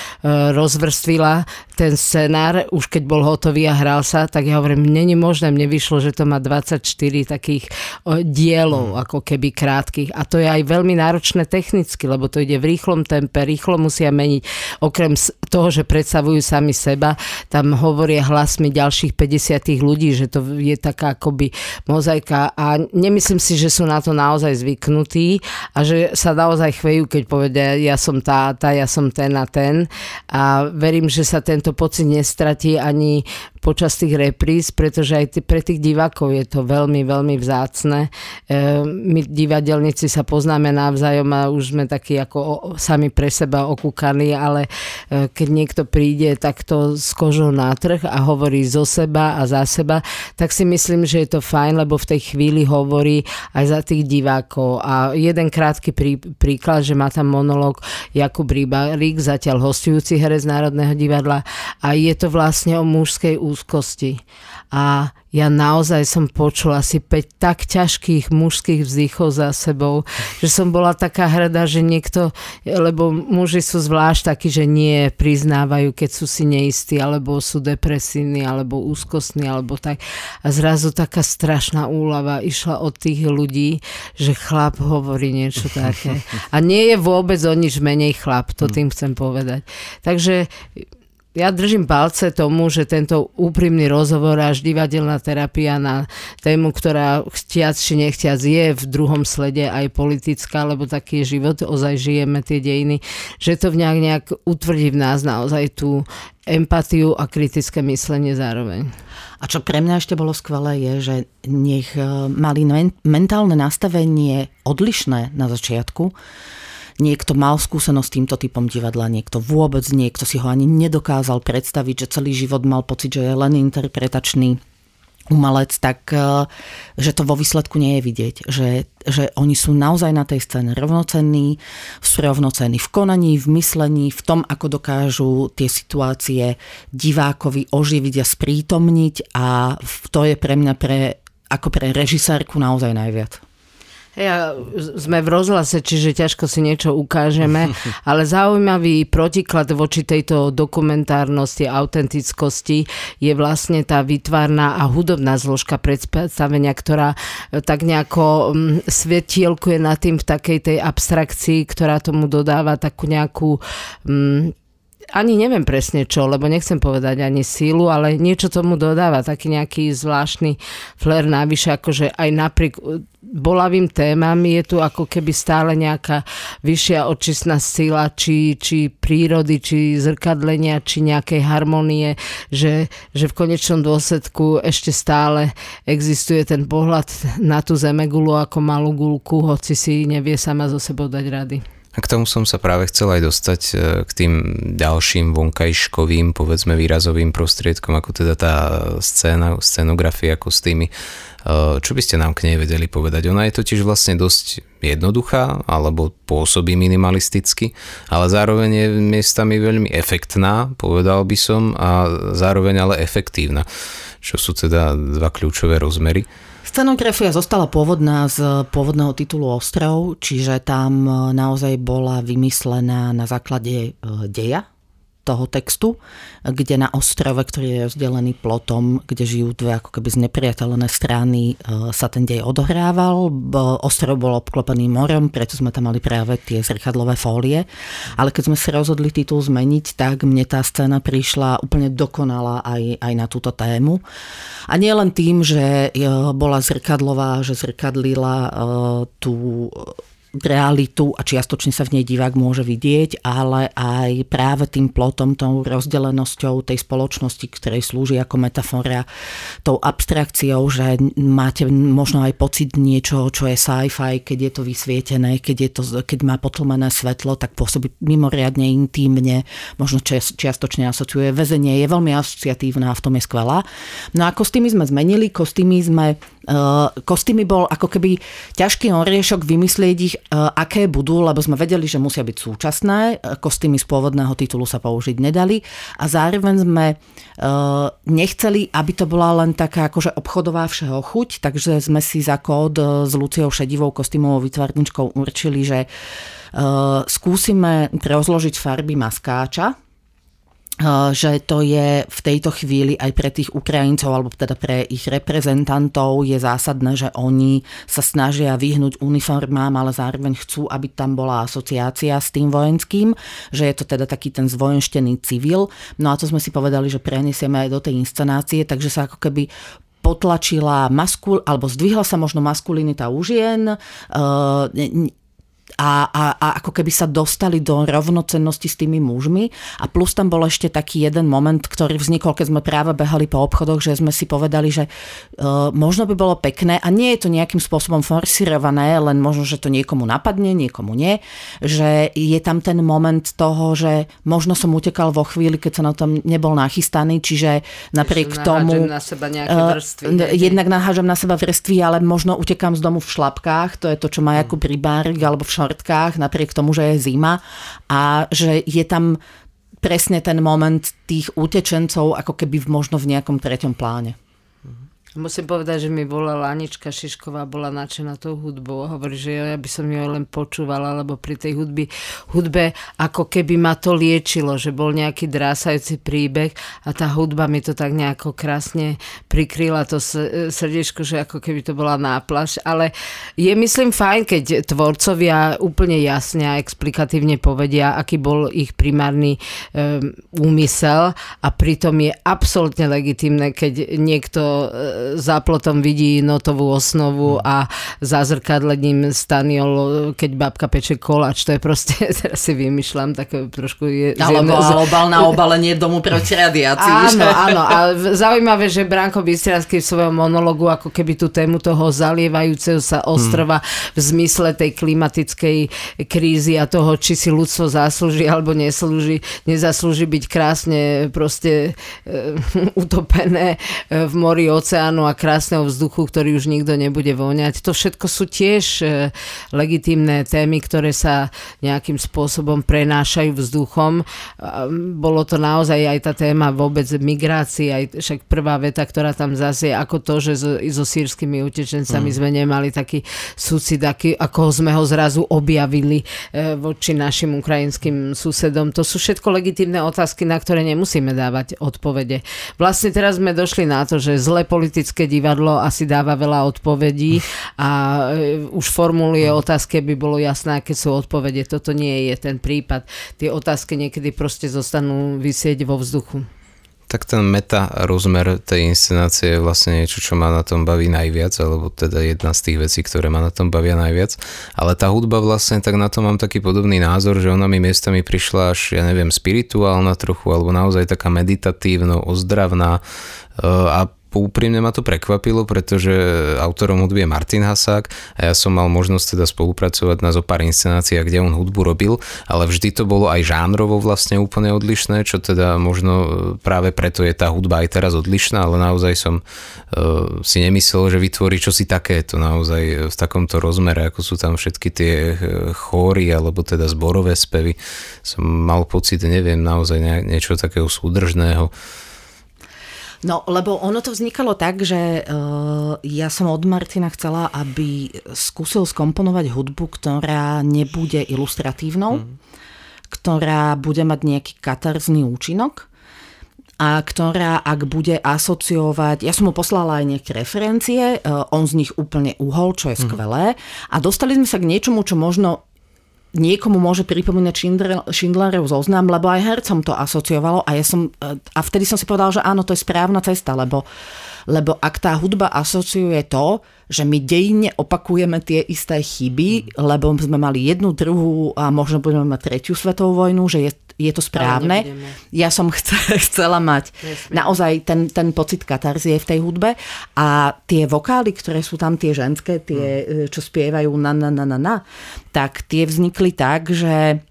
D: rozvrstvila, ten scenár, už keď bol hotový a hral sa, tak ja hovorím, není možné, mne vyšlo, že to má 24 takých dielov, mm. ako keby krátkých. A to je aj veľmi náročné technicky, lebo to ide v rýchlom tempe, rýchlo musia meniť. Okrem toho, že predstavujú sami seba, tam hovoria hlasmi ďalších 50 ľudí, že to je taká akoby mozaika. A nemyslím si, že sú na to naozaj zvyknutí a že sa naozaj chvejú, keď povedia, ja som tá, tá, ja som ten a ten. A verím, že sa tento pocit nestratí ani počas tých repríz, pretože aj t- pre tých divákov je to veľmi, veľmi vzácne. E, my divadelníci sa poznáme navzájom a už sme takí ako o, sami pre seba okúkaní, ale e, keď niekto príde takto s kožou na trh a hovorí zo seba a za seba, tak si myslím, že je to fajn, lebo v tej chvíli hovorí aj za tých divákov. A jeden krátky prí, príklad, že má tam monolog Jakub Rybarík, zatiaľ hostujúci herec Národného divadla a je to vlastne o mužskej úzkosti. A ja naozaj som počula asi 5 tak ťažkých mužských vzdychov za sebou, že som bola taká hrdá, že niekto, lebo muži sú zvlášť takí, že nie priznávajú, keď sú si neistí, alebo sú depresívni, alebo úzkostní, alebo tak. A zrazu taká strašná úlava išla od tých ľudí, že chlap hovorí niečo také. A nie je vôbec o nič menej chlap, to tým chcem povedať. Takže ja držím palce tomu, že tento úprimný rozhovor až divadelná terapia na tému, ktorá chtiac či nechtiac je v druhom slede aj politická, lebo taký je život, ozaj žijeme tie dejiny, že to nejak, nejak utvrdí v nás naozaj tú empatiu a kritické myslenie zároveň.
C: A čo pre mňa ešte bolo skvelé je, že nech eh, mali mentálne nastavenie odlišné na začiatku, niekto mal skúsenosť s týmto typom divadla, niekto vôbec, niekto si ho ani nedokázal predstaviť, že celý život mal pocit, že je len interpretačný umelec, tak eh, že to vo výsledku nie je vidieť. Že, že oni sú naozaj na tej scéne rovnocenní, sú rovnocenní v konaní, v myslení, v tom, ako dokážu tie situácie divákovi oživiť a sprítomniť a to je pre mňa pre, ako pre režisérku naozaj najviac.
D: Ja, sme v rozhlase, čiže ťažko si niečo ukážeme, ale zaujímavý protiklad voči tejto dokumentárnosti, autentickosti je vlastne tá vytvárna a hudobná zložka predstavenia, ktorá e, tak nejako mm, svetielkuje nad tým v takej tej abstrakcii, ktorá tomu dodáva takú nejakú mm, ani neviem presne čo, lebo nechcem povedať ani sílu, ale niečo tomu dodáva, taký nejaký zvláštny flair navyše, akože aj napriek uh, bolavým témam je tu ako keby stále nejaká vyššia očistná sila, či, či prírody, či zrkadlenia, či nejakej harmonie, že, že v konečnom dôsledku ešte stále existuje ten pohľad na tú zemegulu ako malú gulku, hoci si nevie sama zo sebou dať rady.
B: A k tomu som sa práve chcel aj dostať e, k tým ďalším vonkajškovým, povedzme výrazovým prostriedkom, ako teda tá scéna, scenografia, kostýmy. E, čo by ste nám k nej vedeli povedať? Ona je totiž vlastne dosť jednoduchá, alebo pôsobí minimalisticky, ale zároveň je miestami veľmi efektná, povedal by som, a zároveň ale efektívna. čo sú teda dva kľúčové rozmery.
C: Scenografia zostala pôvodná z pôvodného titulu Ostrov, čiže tam naozaj bola vymyslená na základe deja toho textu, kde na ostrove, ktorý je rozdelený plotom, kde žijú dve ako keby znepriateľné strany, e, sa ten dej odohrával. Ostrov bol obklopený morom, preto sme tam mali práve tie zrkadlové fólie. Ale keď sme sa rozhodli titul zmeniť, tak mne tá scéna prišla úplne dokonalá aj, aj na túto tému. A nie len tým, že e, bola zrkadlová, že zrkadlila e, tú realitu a čiastočne sa v nej divák môže vidieť, ale aj práve tým plotom, tou rozdelenosťou tej spoločnosti, ktorej slúži ako metafora, tou abstrakciou, že máte možno aj pocit niečo, čo je sci-fi, keď je to vysvietené, keď, je to, keď má potlmené svetlo, tak pôsobí mimoriadne intímne, možno čiastočne asociuje väzenie, je veľmi asociatívna a v tom je skvelá. No a kostýmy sme zmenili, kostýmy sme kostýmy bol ako keby ťažký oriešok vymyslieť ich, eh, aké budú, lebo sme vedeli, že musia byť súčasné. Eh, kostýmy z pôvodného titulu sa použiť nedali a zároveň sme nechceli, aby to bola len taká akože obchodová všeho chuť, takže sme si za kód s Luciou Šedivou kostýmovou vytvarničkou určili, že skúsime rozložiť farby maskáča, že to je v tejto chvíli aj pre tých Ukrajincov, alebo teda pre ich reprezentantov je zásadné, že oni sa snažia vyhnúť uniformám, ale zároveň chcú, aby tam bola asociácia s tým vojenským, že je to teda taký ten zvojenštený civil. No a to sme si povedali, že prenesieme aj do tej inscenácie, takže sa ako keby potlačila maskul, alebo zdvihla sa možno maskulinita u žien, a, a, a ako keby sa dostali do rovnocennosti s tými mužmi. A plus tam bol ešte taký jeden moment, ktorý vznikol, keď sme práve behali po obchodoch, že sme si povedali, že uh, možno by bolo pekné, a nie je to nejakým spôsobom forsirované, len možno, že to niekomu napadne, niekomu nie, že je tam ten moment toho, že možno som utekal vo chvíli, keď sa na tom nebol nachystaný, čiže napriek tomu...
D: na seba nejaké eh, vrstvy. Uh,
C: jednak nahážem na seba vrstvy, ale možno utekám z domu v šlapkách, to je to, čo má mm. Jakub Rybárik, alebo v šortkách, napriek tomu, že je zima a že je tam presne ten moment tých utečencov ako keby možno v nejakom treťom pláne.
D: Musím povedať, že mi volala Anička Šišková, bola nadšená tou hudbou hovorí, že ja by som ju len počúvala, lebo pri tej hudby, hudbe ako keby ma to liečilo, že bol nejaký drásajúci príbeh a tá hudba mi to tak nejako krásne prikryla to srdiečko, že ako keby to bola náplaš, ale je myslím fajn, keď tvorcovia úplne jasne a explikatívne povedia, aký bol ich primárny um, úmysel a pritom je absolútne legitimné, keď niekto za plotom vidí notovú osnovu hmm. a za zrkadlením staniol, keď babka peče koláč. To je proste, teraz si vymýšľam, tak trošku je...
C: Alebo, z... obal na obalenie domu proti radiácii.
D: Áno, áno. A zaujímavé, že Branko Bystriansky v svojom monologu ako keby tú tému toho zalievajúceho sa ostrova hmm. v zmysle tej klimatickej krízy a toho, či si ľudstvo zaslúži alebo neslúži, nezaslúži byť krásne proste uh, utopené e, v mori oceánu oceánu a krásneho vzduchu, ktorý už nikto nebude voňať. To všetko sú tiež e, legitímne témy, ktoré sa nejakým spôsobom prenášajú vzduchom. Bolo to naozaj aj tá téma vôbec migrácie, aj však prvá veta, ktorá tam zase je, ako to, že so, so sírskymi utečencami mm. sme nemali taký súcit, aký, ako sme ho zrazu objavili e, voči našim ukrajinským susedom. To sú všetko legitímne otázky, na ktoré nemusíme dávať odpovede. Vlastne teraz sme došli na to, že zle politické politické divadlo asi dáva veľa odpovedí a e, už formuluje otázky, by bolo jasné, aké sú odpovede. Toto nie je ten prípad. Tie otázky niekedy proste zostanú vysieť vo vzduchu
B: tak ten meta rozmer tej inscenácie je vlastne niečo, čo ma na tom baví najviac, alebo teda jedna z tých vecí, ktoré ma na tom bavia najviac. Ale tá hudba vlastne, tak na to mám taký podobný názor, že ona mi miestami prišla až, ja neviem, spirituálna trochu, alebo naozaj taká meditatívno, ozdravná e, a úprimne ma to prekvapilo, pretože autorom hudby je Martin Hasák a ja som mal možnosť teda spolupracovať na zo pár inscenáciách, kde on hudbu robil, ale vždy to bolo aj žánrovo vlastne úplne odlišné, čo teda možno e, práve preto je tá hudba aj teraz odlišná, ale naozaj som uh, si nemyslel, že vytvorí čosi takéto naozaj v takomto rozmere, ako sú tam všetky tie e, chóry alebo teda zborové spevy. Som mal pocit, neviem, naozaj niečo takého súdržného
C: No, lebo ono to vznikalo tak, že uh, ja som od Martina chcela, aby skúsil skomponovať hudbu, ktorá nebude ilustratívnou, mm. ktorá bude mať nejaký katarzný účinok a ktorá, ak bude asociovať, ja som mu poslala aj nejaké referencie, uh, on z nich úplne uhol, čo je mm. skvelé a dostali sme sa k niečomu, čo možno niekomu môže pripomínať Schindler, Schindlerov zoznam, lebo aj hercom to asociovalo a ja som, a vtedy som si povedal, že áno, to je správna cesta, lebo, lebo ak tá hudba asociuje to, že my dejine opakujeme tie isté chyby, lebo sme mali jednu, druhú a možno budeme mať tretiu svetovú vojnu, že je, je to správne. Ja som chcela mať Nesmiem. naozaj ten, ten pocit katarzie v tej hudbe a tie vokály, ktoré sú tam tie ženské, tie, mm. čo spievajú na, na, na, na, na, tak tie vznikli tak, že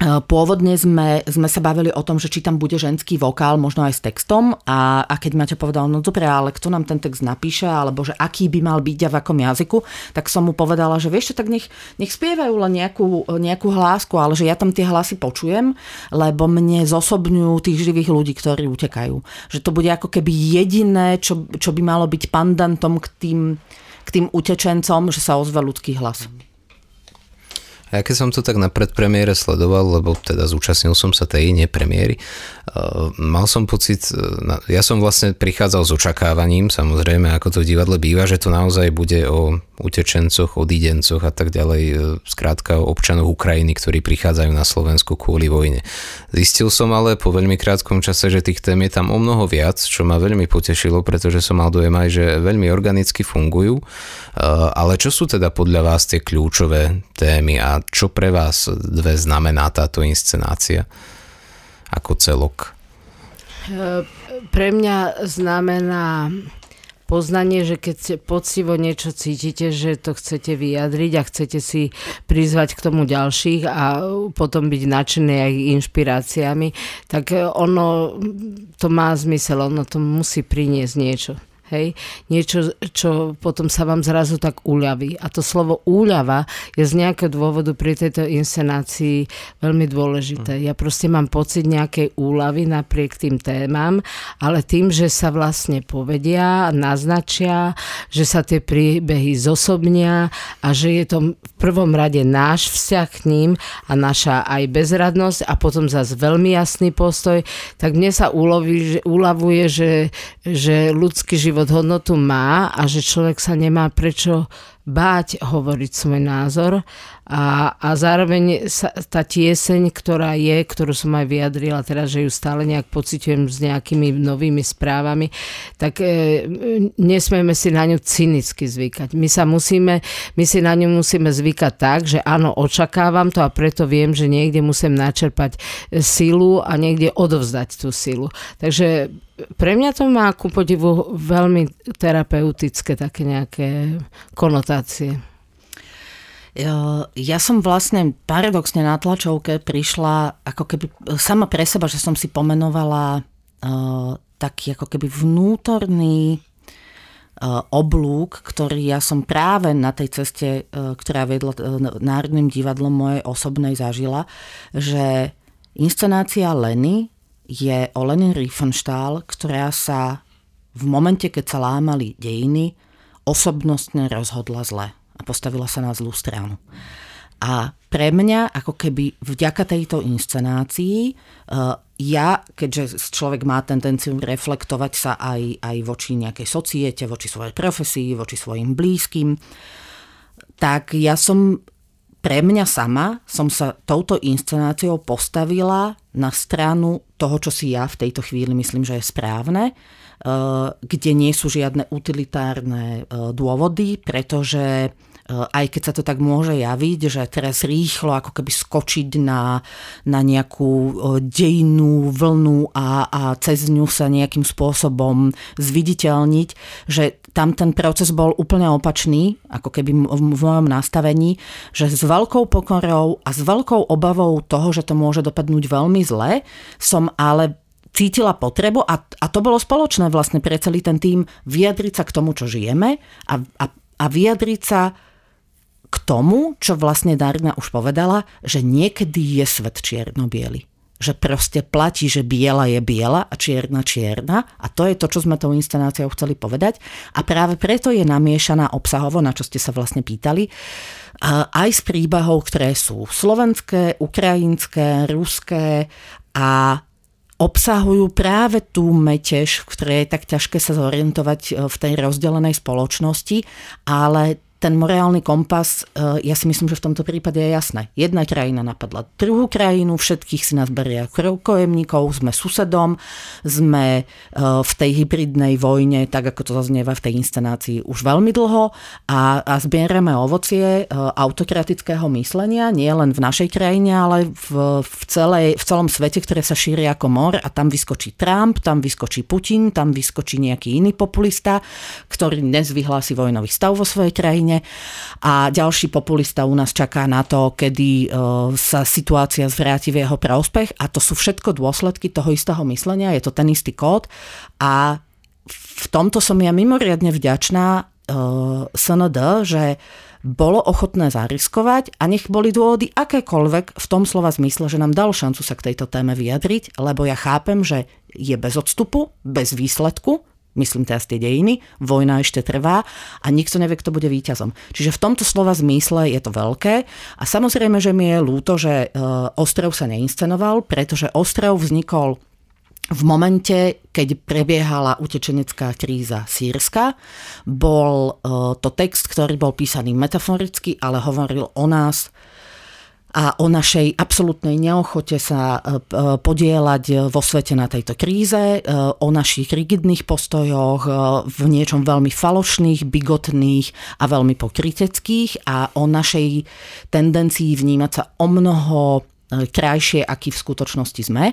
C: Pôvodne sme, sme sa bavili o tom, že či tam bude ženský vokál, možno aj s textom a, a keď Maťo povedal, no dobre, ale kto nám ten text napíše, alebo že aký by mal byť a v akom jazyku, tak som mu povedala, že vieš tak nech, nech spievajú len nejakú, nejakú hlásku, ale že ja tam tie hlasy počujem, lebo mne zosobňujú tých živých ľudí, ktorí utekajú. Že to bude ako keby jediné, čo, čo by malo byť pandantom k tým, k tým utečencom, že sa ozve ľudský hlas.
B: A ja keď som to tak na predpremiére sledoval, lebo teda zúčastnil som sa tej nepremiéry, uh, mal som pocit, uh, ja som vlastne prichádzal s očakávaním, samozrejme, ako to v divadle býva, že to naozaj bude o utečencoch, odídencoch a tak ďalej, uh, skrátka o občanoch Ukrajiny, ktorí prichádzajú na Slovensku kvôli vojne. Zistil som ale po veľmi krátkom čase, že tých tém je tam o mnoho viac, čo ma veľmi potešilo, pretože som mal dojem aj, že veľmi organicky fungujú. Ale čo sú teda podľa vás tie kľúčové témy a čo pre vás dve znamená táto inscenácia ako celok?
D: E, pre mňa znamená poznanie, že keď poctivo niečo cítite, že to chcete vyjadriť a chcete si prizvať k tomu ďalších a potom byť nadšený aj inšpiráciami, tak ono to má zmysel, ono to musí priniesť niečo. Hej? Niečo, čo potom sa vám zrazu tak uľaví. A to slovo úľava je z nejakého dôvodu pri tejto inscenácii veľmi dôležité. Ja proste mám pocit nejakej úľavy napriek tým témam, ale tým, že sa vlastne povedia, naznačia, že sa tie príbehy zosobnia a že je to v prvom rade náš vzťah k ním a naša aj bezradnosť a potom zase veľmi jasný postoj, tak mne sa uloví, že, uľavuje, že, že ľudský život život hodnotu má a že človek sa nemá prečo báť hovoriť svoj názor a, a zároveň sa, tá tieseň, ktorá je, ktorú som aj vyjadrila teraz, že ju stále nejak pociťujem s nejakými novými správami, tak e, nesmieme si na ňu cynicky zvykať. My sa musíme, my si na ňu musíme zvykať tak, že áno, očakávam to a preto viem, že niekde musím načerpať silu a niekde odovzdať tú silu. Takže pre mňa to má ku podivu veľmi terapeutické také nejaké konotácie.
C: Ja som vlastne paradoxne na tlačovke prišla ako keby sama pre seba, že som si pomenovala uh, taký ako keby vnútorný uh, oblúk, ktorý ja som práve na tej ceste, uh, ktorá vedla Národným divadlom mojej osobnej zažila, že inscenácia Leny je o Leni Riefenstahl, ktorá sa v momente, keď sa lámali dejiny, osobnostne rozhodla zle a postavila sa na zlú stranu. A pre mňa, ako keby vďaka tejto inscenácii, uh, ja, keďže človek má tendenciu reflektovať sa aj, aj voči nejakej societe, voči svojej profesii, voči svojim blízkym, tak ja som pre mňa sama som sa touto inscenáciou postavila na stranu toho, čo si ja v tejto chvíli myslím, že je správne, kde nie sú žiadne utilitárne uh, dôvody, pretože Eh, aj keď sa to tak môže javiť, že teraz rýchlo ako keby skočiť na, na nejakú eh, dejnú vlnu a, a cez ňu sa nejakým spôsobom zviditeľniť, že tam ten proces bol úplne opačný, ako keby v mojom nastavení, že s veľkou pokorou a s veľkou obavou toho, že to môže dopadnúť veľmi zle, som ale cítila potrebu a, a to bolo spoločné vlastne pre celý ten tým vyjadriť sa k tomu, čo žijeme a, a, a vyjadriť sa k tomu, čo vlastne Darina už povedala, že niekedy je svet čierno-biely. že proste platí, že biela je biela a čierna čierna a to je to, čo sme tou inscenáciou chceli povedať a práve preto je namiešaná obsahovo, na čo ste sa vlastne pýtali, aj z príbehov, ktoré sú slovenské, ukrajinské, ruské a obsahujú práve tú metež, v ktorej je tak ťažké sa zorientovať e, v tej rozdelenej spoločnosti, ale ten morálny kompas, e, ja si myslím, že v tomto prípade je jasné. Jedna krajina napadla druhú krajinu, všetkých si nás beria krokojemníkov, sme susedom, sme e, v tej hybridnej vojne, tak ako to zaznieva v tej inscenácii už veľmi dlho a, a zbierame ovocie e, autokratického myslenia, nie len v našej krajine, ale v, v, celej, v celom svete, ktoré sa šíri ako mor a tam vyskočí Trump, tam vyskočí Putin, tam vyskočí nejaký iný populista, ktorý dnes vyhlási vojnový stav vo svojej krajine krajine a ďalší populista u nás čaká na to, kedy e, sa situácia zvráti v jeho prospech. A to sú všetko dôsledky toho istého myslenia, je to ten istý kód. A v tomto som ja mimoriadne vďačná e, SND, že bolo ochotné zariskovať a nech boli dôvody akékoľvek v tom slova zmysle, že nám dal šancu sa k tejto téme vyjadriť, lebo ja chápem, že je bez odstupu, bez výsledku, myslím teraz tie dejiny, vojna ešte trvá a nikto nevie, kto bude víťazom. Čiže v tomto slova zmysle je to veľké a samozrejme, že mi je ľúto, že e, Ostrov sa neinscenoval, pretože Ostrov vznikol v momente, keď prebiehala utečenecká kríza sírska, bol e, to text, ktorý bol písaný metaforicky, ale hovoril o nás, a o našej absolútnej neochote sa e, e, podielať vo svete na tejto kríze, e, o našich rigidných postojoch, v niečom veľmi falošných, bigotných a veľmi pokryteckých a o našej tendencii vnímať sa o mnoho E, krajšie, aký v skutočnosti sme.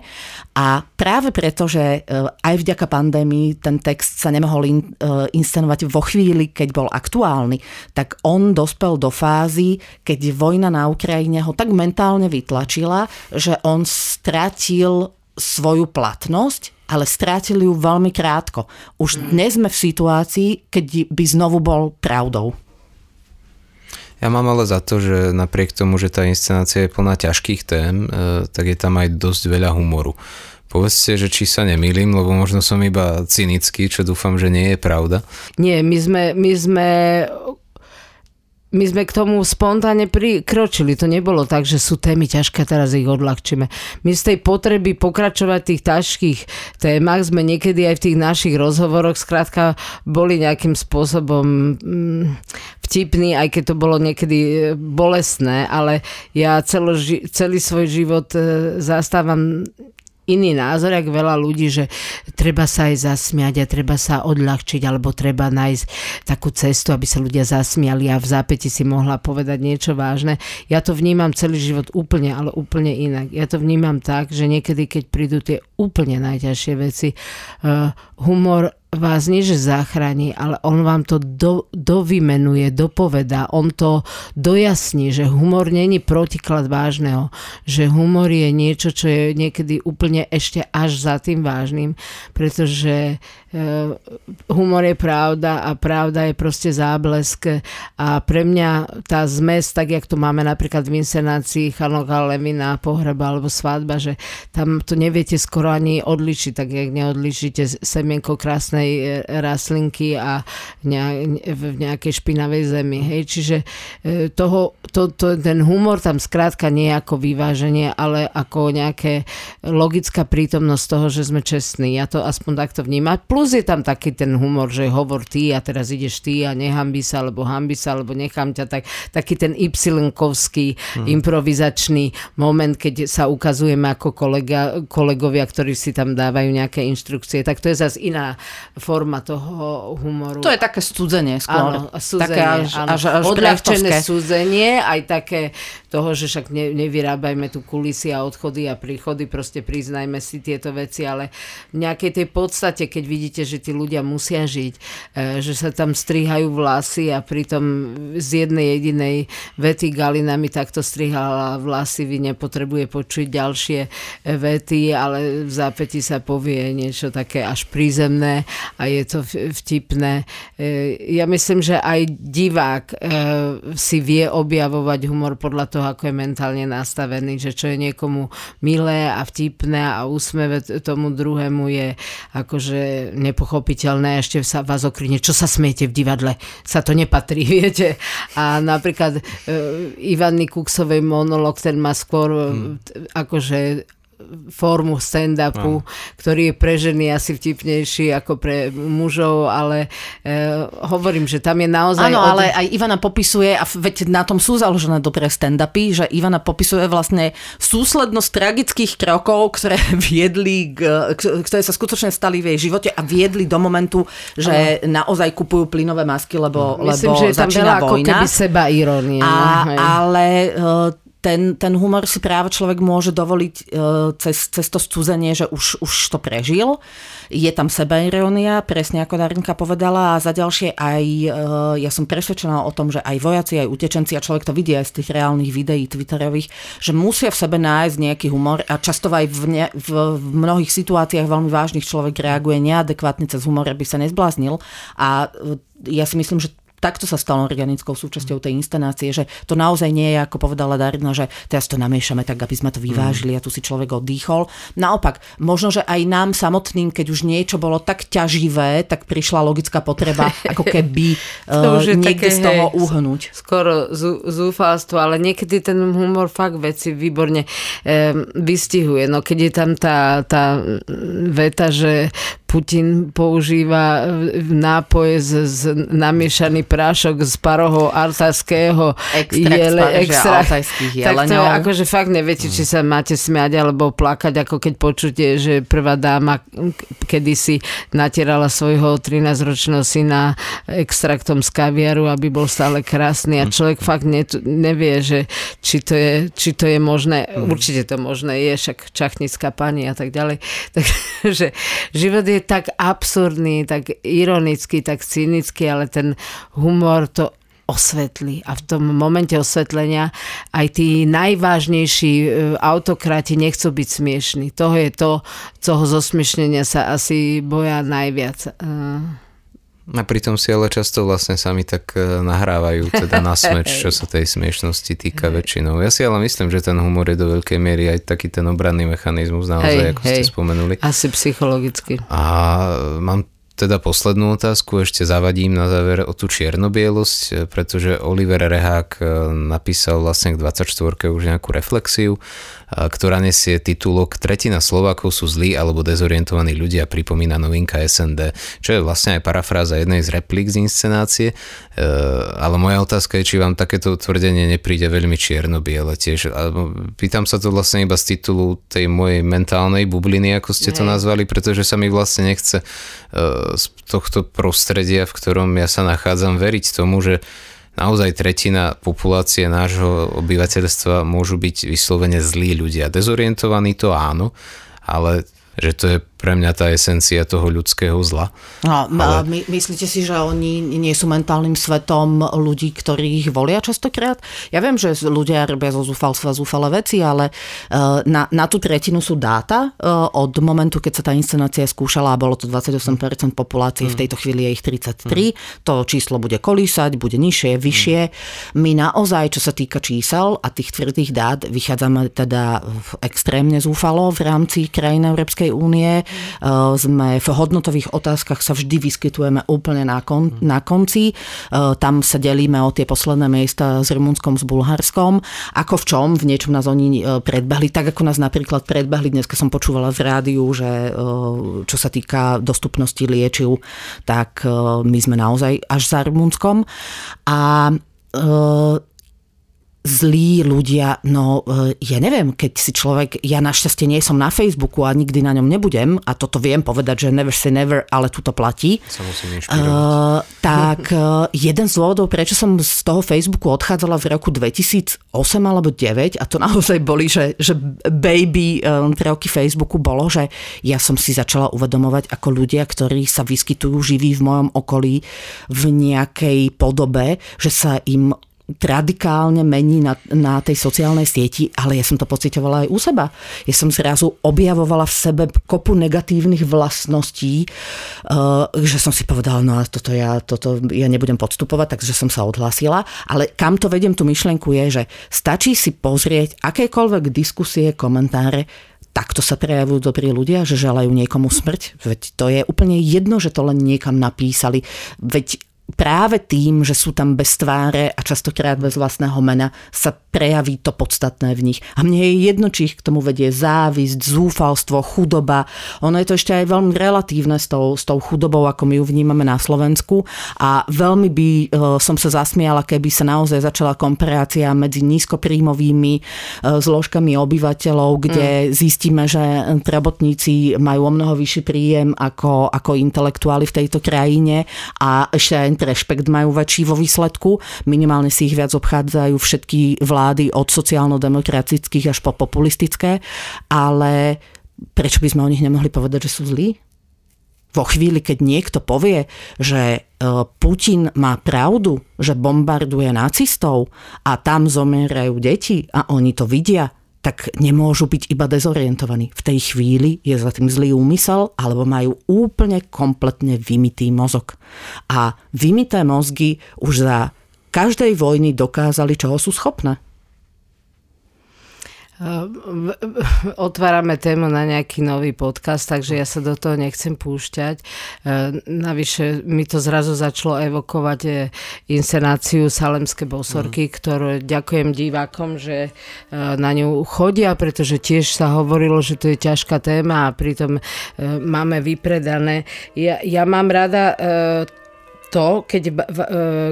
C: A práve preto, že e, aj vďaka pandémii ten text sa nemohol in, e, inscenovať vo chvíli, keď bol aktuálny, tak on dospel do fázy, keď vojna na Ukrajine ho tak mentálne vytlačila, že on stratil svoju platnosť, ale strátili ju veľmi krátko. Už dnes sme v situácii, keď by znovu bol pravdou.
B: Ja mám ale za to, že napriek tomu, že tá inscenácia je plná ťažkých tém, e, tak je tam aj dosť veľa humoru. Povedzte, že či sa nemýlim, lebo možno som iba cynický, čo dúfam, že nie je pravda.
D: Nie, my sme, my sme my sme k tomu spontánne prikročili. To nebolo tak, že sú témy ťažké, teraz ich odľahčíme. My z tej potreby pokračovať v tých ťažkých témach sme niekedy aj v tých našich rozhovoroch skrátka boli nejakým spôsobom mm, vtipní, aj keď to bolo niekedy e, bolestné, ale ja celoži- celý svoj život e, zastávam iný názor, jak veľa ľudí, že treba sa aj zasmiať a treba sa odľahčiť, alebo treba nájsť takú cestu, aby sa ľudia zasmiali a v zápäti si mohla povedať niečo vážne. Ja to vnímam celý život úplne, ale úplne inak. Ja to vnímam tak, že niekedy, keď prídu tie úplne najťažšie veci, uh, humor vás nie že zachráni, ale on vám to do, dovymenuje, dopoveda, on to dojasní, že humor není protiklad vážneho, že humor je niečo, čo je niekedy úplne ešte až za tým vážnym, pretože humor je pravda a pravda je proste záblesk a pre mňa tá zmes, tak jak to máme napríklad v inscenácii Chanoka Levina, pohreba alebo svadba, že tam to neviete skoro ani odlišiť, tak jak neodlišíte semienko krásnej eh, rastlinky a v nejakej špinavej zemi. Hej? Čiže eh, toho, to, to, ten humor tam skrátka nie je ako vyváženie, ale ako nejaké logická prítomnosť toho, že sme čestní. Ja to aspoň takto vnímam. Plus je tam taký ten humor, že hovor ty a teraz ideš ty a nehambi sa, alebo hambi sa, alebo nechám ťa, tak, taký ten y hmm. improvizačný moment, keď sa ukazujeme ako kolega, kolegovia, ktorí si tam dávajú nejaké inštrukcie, tak to je zase iná forma toho humoru.
C: To je také studzenie skôr.
D: Áno, studzenie, také až, áno. až, až Odľahčené studzenie, aj také toho, že však ne, nevyrábajme tu kulisy a odchody a príchody, proste priznajme si tieto veci, ale v nejakej tej podstate, keď vidíte vidíte, že tí ľudia musia žiť, že sa tam strihajú vlasy a pritom z jednej jedinej vety Galina mi takto strihala vlasy, vy nepotrebuje počuť ďalšie vety, ale v zápäti sa povie niečo také až prízemné a je to vtipné. Ja myslím, že aj divák si vie objavovať humor podľa toho, ako je mentálne nastavený, že čo je niekomu milé a vtipné a úsmeve tomu druhému je akože nepochopiteľné, ešte sa vás okrine, čo sa smiete v divadle, sa to nepatrí, viete. A napríklad e, Ivany Kuksovej monolog, ten má skôr hmm. akože formu stand-upu, no. ktorý je pre ženy asi vtipnejší ako pre mužov, ale e, hovorím, že tam je naozaj...
C: Áno, od... ale aj Ivana popisuje, a veď na tom sú založené dobré stand-upy, že Ivana popisuje vlastne súslednosť tragických krokov, ktoré viedli, k, ktoré sa skutočne stali v jej živote a viedli do momentu, že ano. naozaj kupujú plynové masky, lebo,
D: Myslím,
C: lebo
D: že je tam veľa
C: vojna.
D: ako keby seba irónie.
C: A,
D: no,
C: ale e, ten, ten humor si práve človek môže dovoliť e, cez, cez to scúzenie, že už, už to prežil. Je tam sebairónia, presne ako Darinka povedala a za ďalšie aj, e, ja som presvedčená o tom, že aj vojaci, aj utečenci a človek to vidí aj z tých reálnych videí twitterových, že musia v sebe nájsť nejaký humor a často aj v, ne, v, v mnohých situáciách veľmi vážnych človek reaguje neadekvátne cez humor, aby sa nezbláznil a e, ja si myslím, že takto sa stalo organickou súčasťou tej inscenácie, že to naozaj nie je, ako povedala Darina, že teraz to namiešame tak, aby sme to vyvážili a tu si človek oddychol. Naopak, možno, že aj nám samotným, keď už niečo bolo tak ťaživé, tak prišla logická potreba, ako keby uh, niekde také, z toho hej, uhnúť.
D: Skoro zúfalstvo, ale niekedy ten humor fakt veci výborne um, vystihuje. No keď je tam tá, tá veta, že Putin používa nápoje z, z namiešaný prášok z paroho altajského
C: jele, extrakt,
D: tak to je akože fakt neviete, či sa máte smiať alebo plakať, ako keď počujete, že prvá dáma kedysi natierala svojho 13-ročného syna extraktom z kaviaru, aby bol stále krásny. A človek fakt ne, nevie, že či to je, či to je možné. Určite to možné je, však čachnická pani a tak ďalej. Takže život je je tak absurdný, tak ironický, tak cynický, ale ten humor to osvetlí. A v tom momente osvetlenia aj tí najvážnejší e, autokrati nechcú byť smiešní. To je to, toho zosmiešnenia sa asi boja najviac.
B: A pritom si ale často vlastne sami tak e, nahrávajú teda na smeč, čo sa tej smiešnosti týka väčšinou. Ja si ale myslím, že ten humor je do veľkej miery aj taký ten obranný mechanizmus naozaj, hej, ako hej. ste spomenuli.
D: Asi psychologicky.
B: A mám teda poslednú otázku ešte zavadím na záver o tú čiernobielosť, e, pretože Oliver Rehák e, napísal vlastne k 24. už nejakú reflexiu ktorá nesie titulok Tretina Slovákov sú zlí alebo dezorientovaní ľudia, pripomína novinka SND, čo je vlastne aj parafráza jednej z replík z inscenácie, e, ale moja otázka je, či vám takéto tvrdenie nepríde veľmi čierno-biele tiež. Pýtam sa to vlastne iba z titulu tej mojej mentálnej bubliny, ako ste to nazvali, pretože sa mi vlastne nechce e, z tohto prostredia, v ktorom ja sa nachádzam, veriť tomu, že naozaj tretina populácie nášho obyvateľstva môžu byť vyslovene zlí ľudia. Dezorientovaní to áno, ale že to je pre mňa tá esencia toho ľudského zla.
C: No, ale... my, myslíte si, že oni nie sú mentálnym svetom ľudí, ktorí ich volia častokrát? Ja viem, že ľudia robia zo zúfalstva zúfale veci, ale uh, na, na tú tretinu sú dáta uh, od momentu, keď sa tá inscenácia skúšala a bolo to 28% populácie, mm. v tejto chvíli je ich 33, mm. to číslo bude kolísať, bude nižšie, vyššie. Mm. My naozaj, čo sa týka čísel a tých tvrdých dát, vychádzame teda extrémne zúfalo v rámci krajín Európskej únie sme v hodnotových otázkach sa vždy vyskytujeme úplne na, kon, na konci. Eh, tam sa delíme o tie posledné miesta s Rumunskom, s Bulharskom. Ako v čom? V niečom nás oni eh, predbehli, tak ako nás napríklad predbehli. Dneska som počúvala v rádiu, že čo sa týka dostupnosti liečiv, tak my sme naozaj až za Rumunskom. A zlí ľudia, no e, ja neviem, keď si človek, ja našťastie nie som na Facebooku a nikdy na ňom nebudem a toto viem povedať, že never say never, ale tu to platí.
B: Sa musím uh,
C: tak e, jeden z dôvodov, prečo som z toho Facebooku odchádzala v roku 2008 alebo 2009, a to naozaj boli, že, že baby roky Facebooku bolo, že ja som si začala uvedomovať ako ľudia, ktorí sa vyskytujú živí v mojom okolí v nejakej podobe, že sa im radikálne mení na, na tej sociálnej sieti, ale ja som to pocitovala aj u seba. Ja som zrazu objavovala v sebe kopu negatívnych vlastností, uh, že som si povedala, no a toto ja, toto ja nebudem podstupovať, takže som sa odhlasila. Ale kam to vedem tú myšlenku je, že stačí si pozrieť akékoľvek diskusie, komentáre, takto sa prejavujú dobrí ľudia, že želajú niekomu smrť. Veď to je úplne jedno, že to len niekam napísali. Veď práve tým, že sú tam bez tváre a častokrát bez vlastného mena, sa prejaví to podstatné v nich. A mne je jedno, či ich k tomu vedie závisť, zúfalstvo, chudoba. Ono je to ešte aj veľmi relatívne s tou, s tou chudobou, ako my ju vnímame na Slovensku. A veľmi by e, som sa zasmiala, keby sa naozaj začala komparácia medzi nízkopríjmovými e, zložkami obyvateľov, kde mm. zistíme, že trebotníci majú o mnoho vyšší príjem ako, ako intelektuáli v tejto krajine a ešte aj rešpekt majú väčší vo výsledku. Minimálne si ich viac obchádzajú všetky vlády od sociálno-demokratických až po populistické. Ale prečo by sme o nich nemohli povedať, že sú zlí? Vo chvíli, keď niekto povie, že e, Putin má pravdu, že bombarduje nacistov a tam zomierajú deti a oni to vidia, tak nemôžu byť iba dezorientovaní. V tej chvíli je za tým zlý úmysel alebo majú úplne kompletne vymitý mozog. A vymité mozgy už za každej vojny dokázali, čoho sú schopné.
D: Otvárame tému na nejaký nový podcast, takže ja sa do toho nechcem púšťať. Navyše mi to zrazu začalo evokovať e, inscenáciu Salemské bosorky, mm. ktorú ďakujem divákom, že e, na ňu chodia, pretože tiež sa hovorilo, že to je ťažká téma a pritom e, máme vypredané. Ja, ja mám rada to, keď e,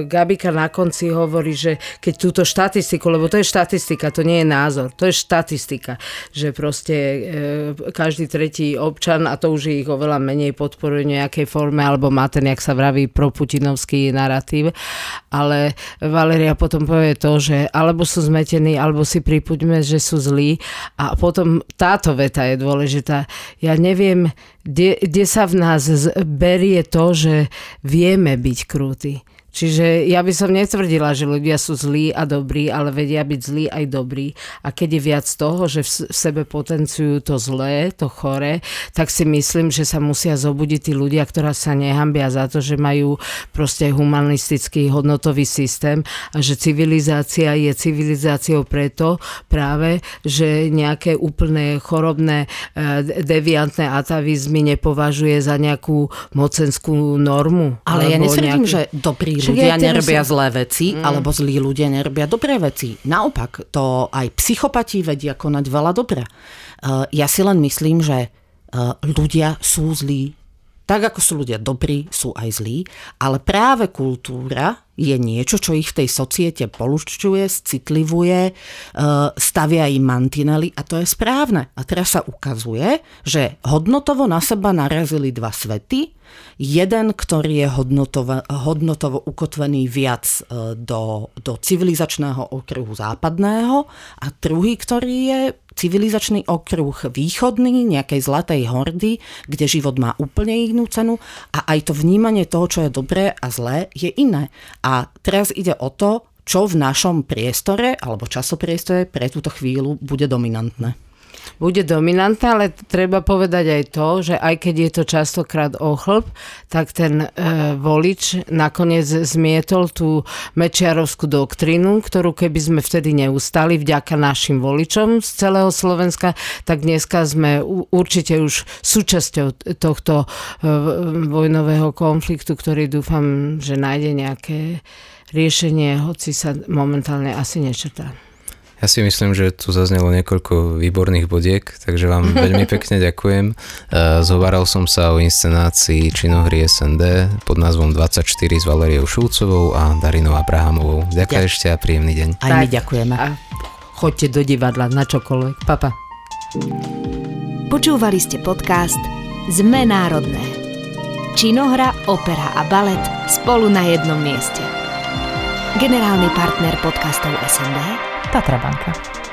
D: Gabika na konci hovorí, že keď túto štatistiku, lebo to je štatistika, to nie je názor, to je štatistika, že proste e, každý tretí občan, a to už ich oveľa menej podporuje nejakej forme, alebo má ten, jak sa vraví, proputinovský narratív, ale Valeria potom povie to, že alebo sú zmetení, alebo si pripuďme, že sú zlí a potom táto veta je dôležitá. Ja neviem, kde sa v nás berie to, že vieme byť krúti. Čiže ja by som netvrdila, že ľudia sú zlí a dobrí, ale vedia byť zlí aj dobrí. A keď je viac toho, že v sebe potenciujú to zlé, to chore, tak si myslím, že sa musia zobudiť tí ľudia, ktorá sa nehambia za to, že majú proste humanistický hodnotový systém a že civilizácia je civilizáciou preto práve, že nejaké úplné chorobné e, deviantné atavizmy nepovažuje za nejakú mocenskú normu.
C: Ale ja nesvedím, nejaký... že dobrý ľudia nerobia sa... zlé veci, mm. alebo zlí ľudia nerobia dobré veci. Naopak, to aj psychopati vedia konať veľa dobré. Uh, ja si len myslím, že uh, ľudia sú zlí. Tak ako sú ľudia dobrí, sú aj zlí, ale práve kultúra je niečo, čo ich v tej societe polušťuje, citlivuje, uh, stavia im mantinely a to je správne. A teraz sa ukazuje, že hodnotovo na seba narazili dva svety, Jeden, ktorý je hodnotovo, hodnotovo ukotvený viac e, do, do civilizačného okruhu západného a druhý, ktorý je civilizačný okruh východný, nejakej zlatej hordy, kde život má úplne inú cenu a aj to vnímanie toho, čo je dobré a zlé, je iné. A teraz ide o to, čo v našom priestore alebo časopriestore pre túto chvíľu bude dominantné
D: bude dominantná, ale treba povedať aj to, že aj keď je to častokrát ochlb, tak ten e, volič nakoniec zmietol tú mečiarovskú doktrínu, ktorú keby sme vtedy neustali vďaka našim voličom z celého Slovenska, tak dneska sme určite už súčasťou tohto e, vojnového konfliktu, ktorý dúfam, že nájde nejaké riešenie, hoci sa momentálne asi nečrtá.
B: Ja si myslím, že tu zaznelo niekoľko výborných bodiek, takže vám veľmi pekne ďakujem. E, zhovaral som sa o inscenácii činohry SND pod názvom 24 s Valeriou Šulcovou a Darinou Abrahamovou. Ďakujem ja. ešte a príjemný deň.
C: Aj my ďakujeme. A
D: choďte do divadla na čokoľvek. Papa.
A: Počúvali ste podcast Zme národné. Činohra, opera a balet Spolu na jednom mieste. Generálny partner podcastov SND
E: Tatrabanka.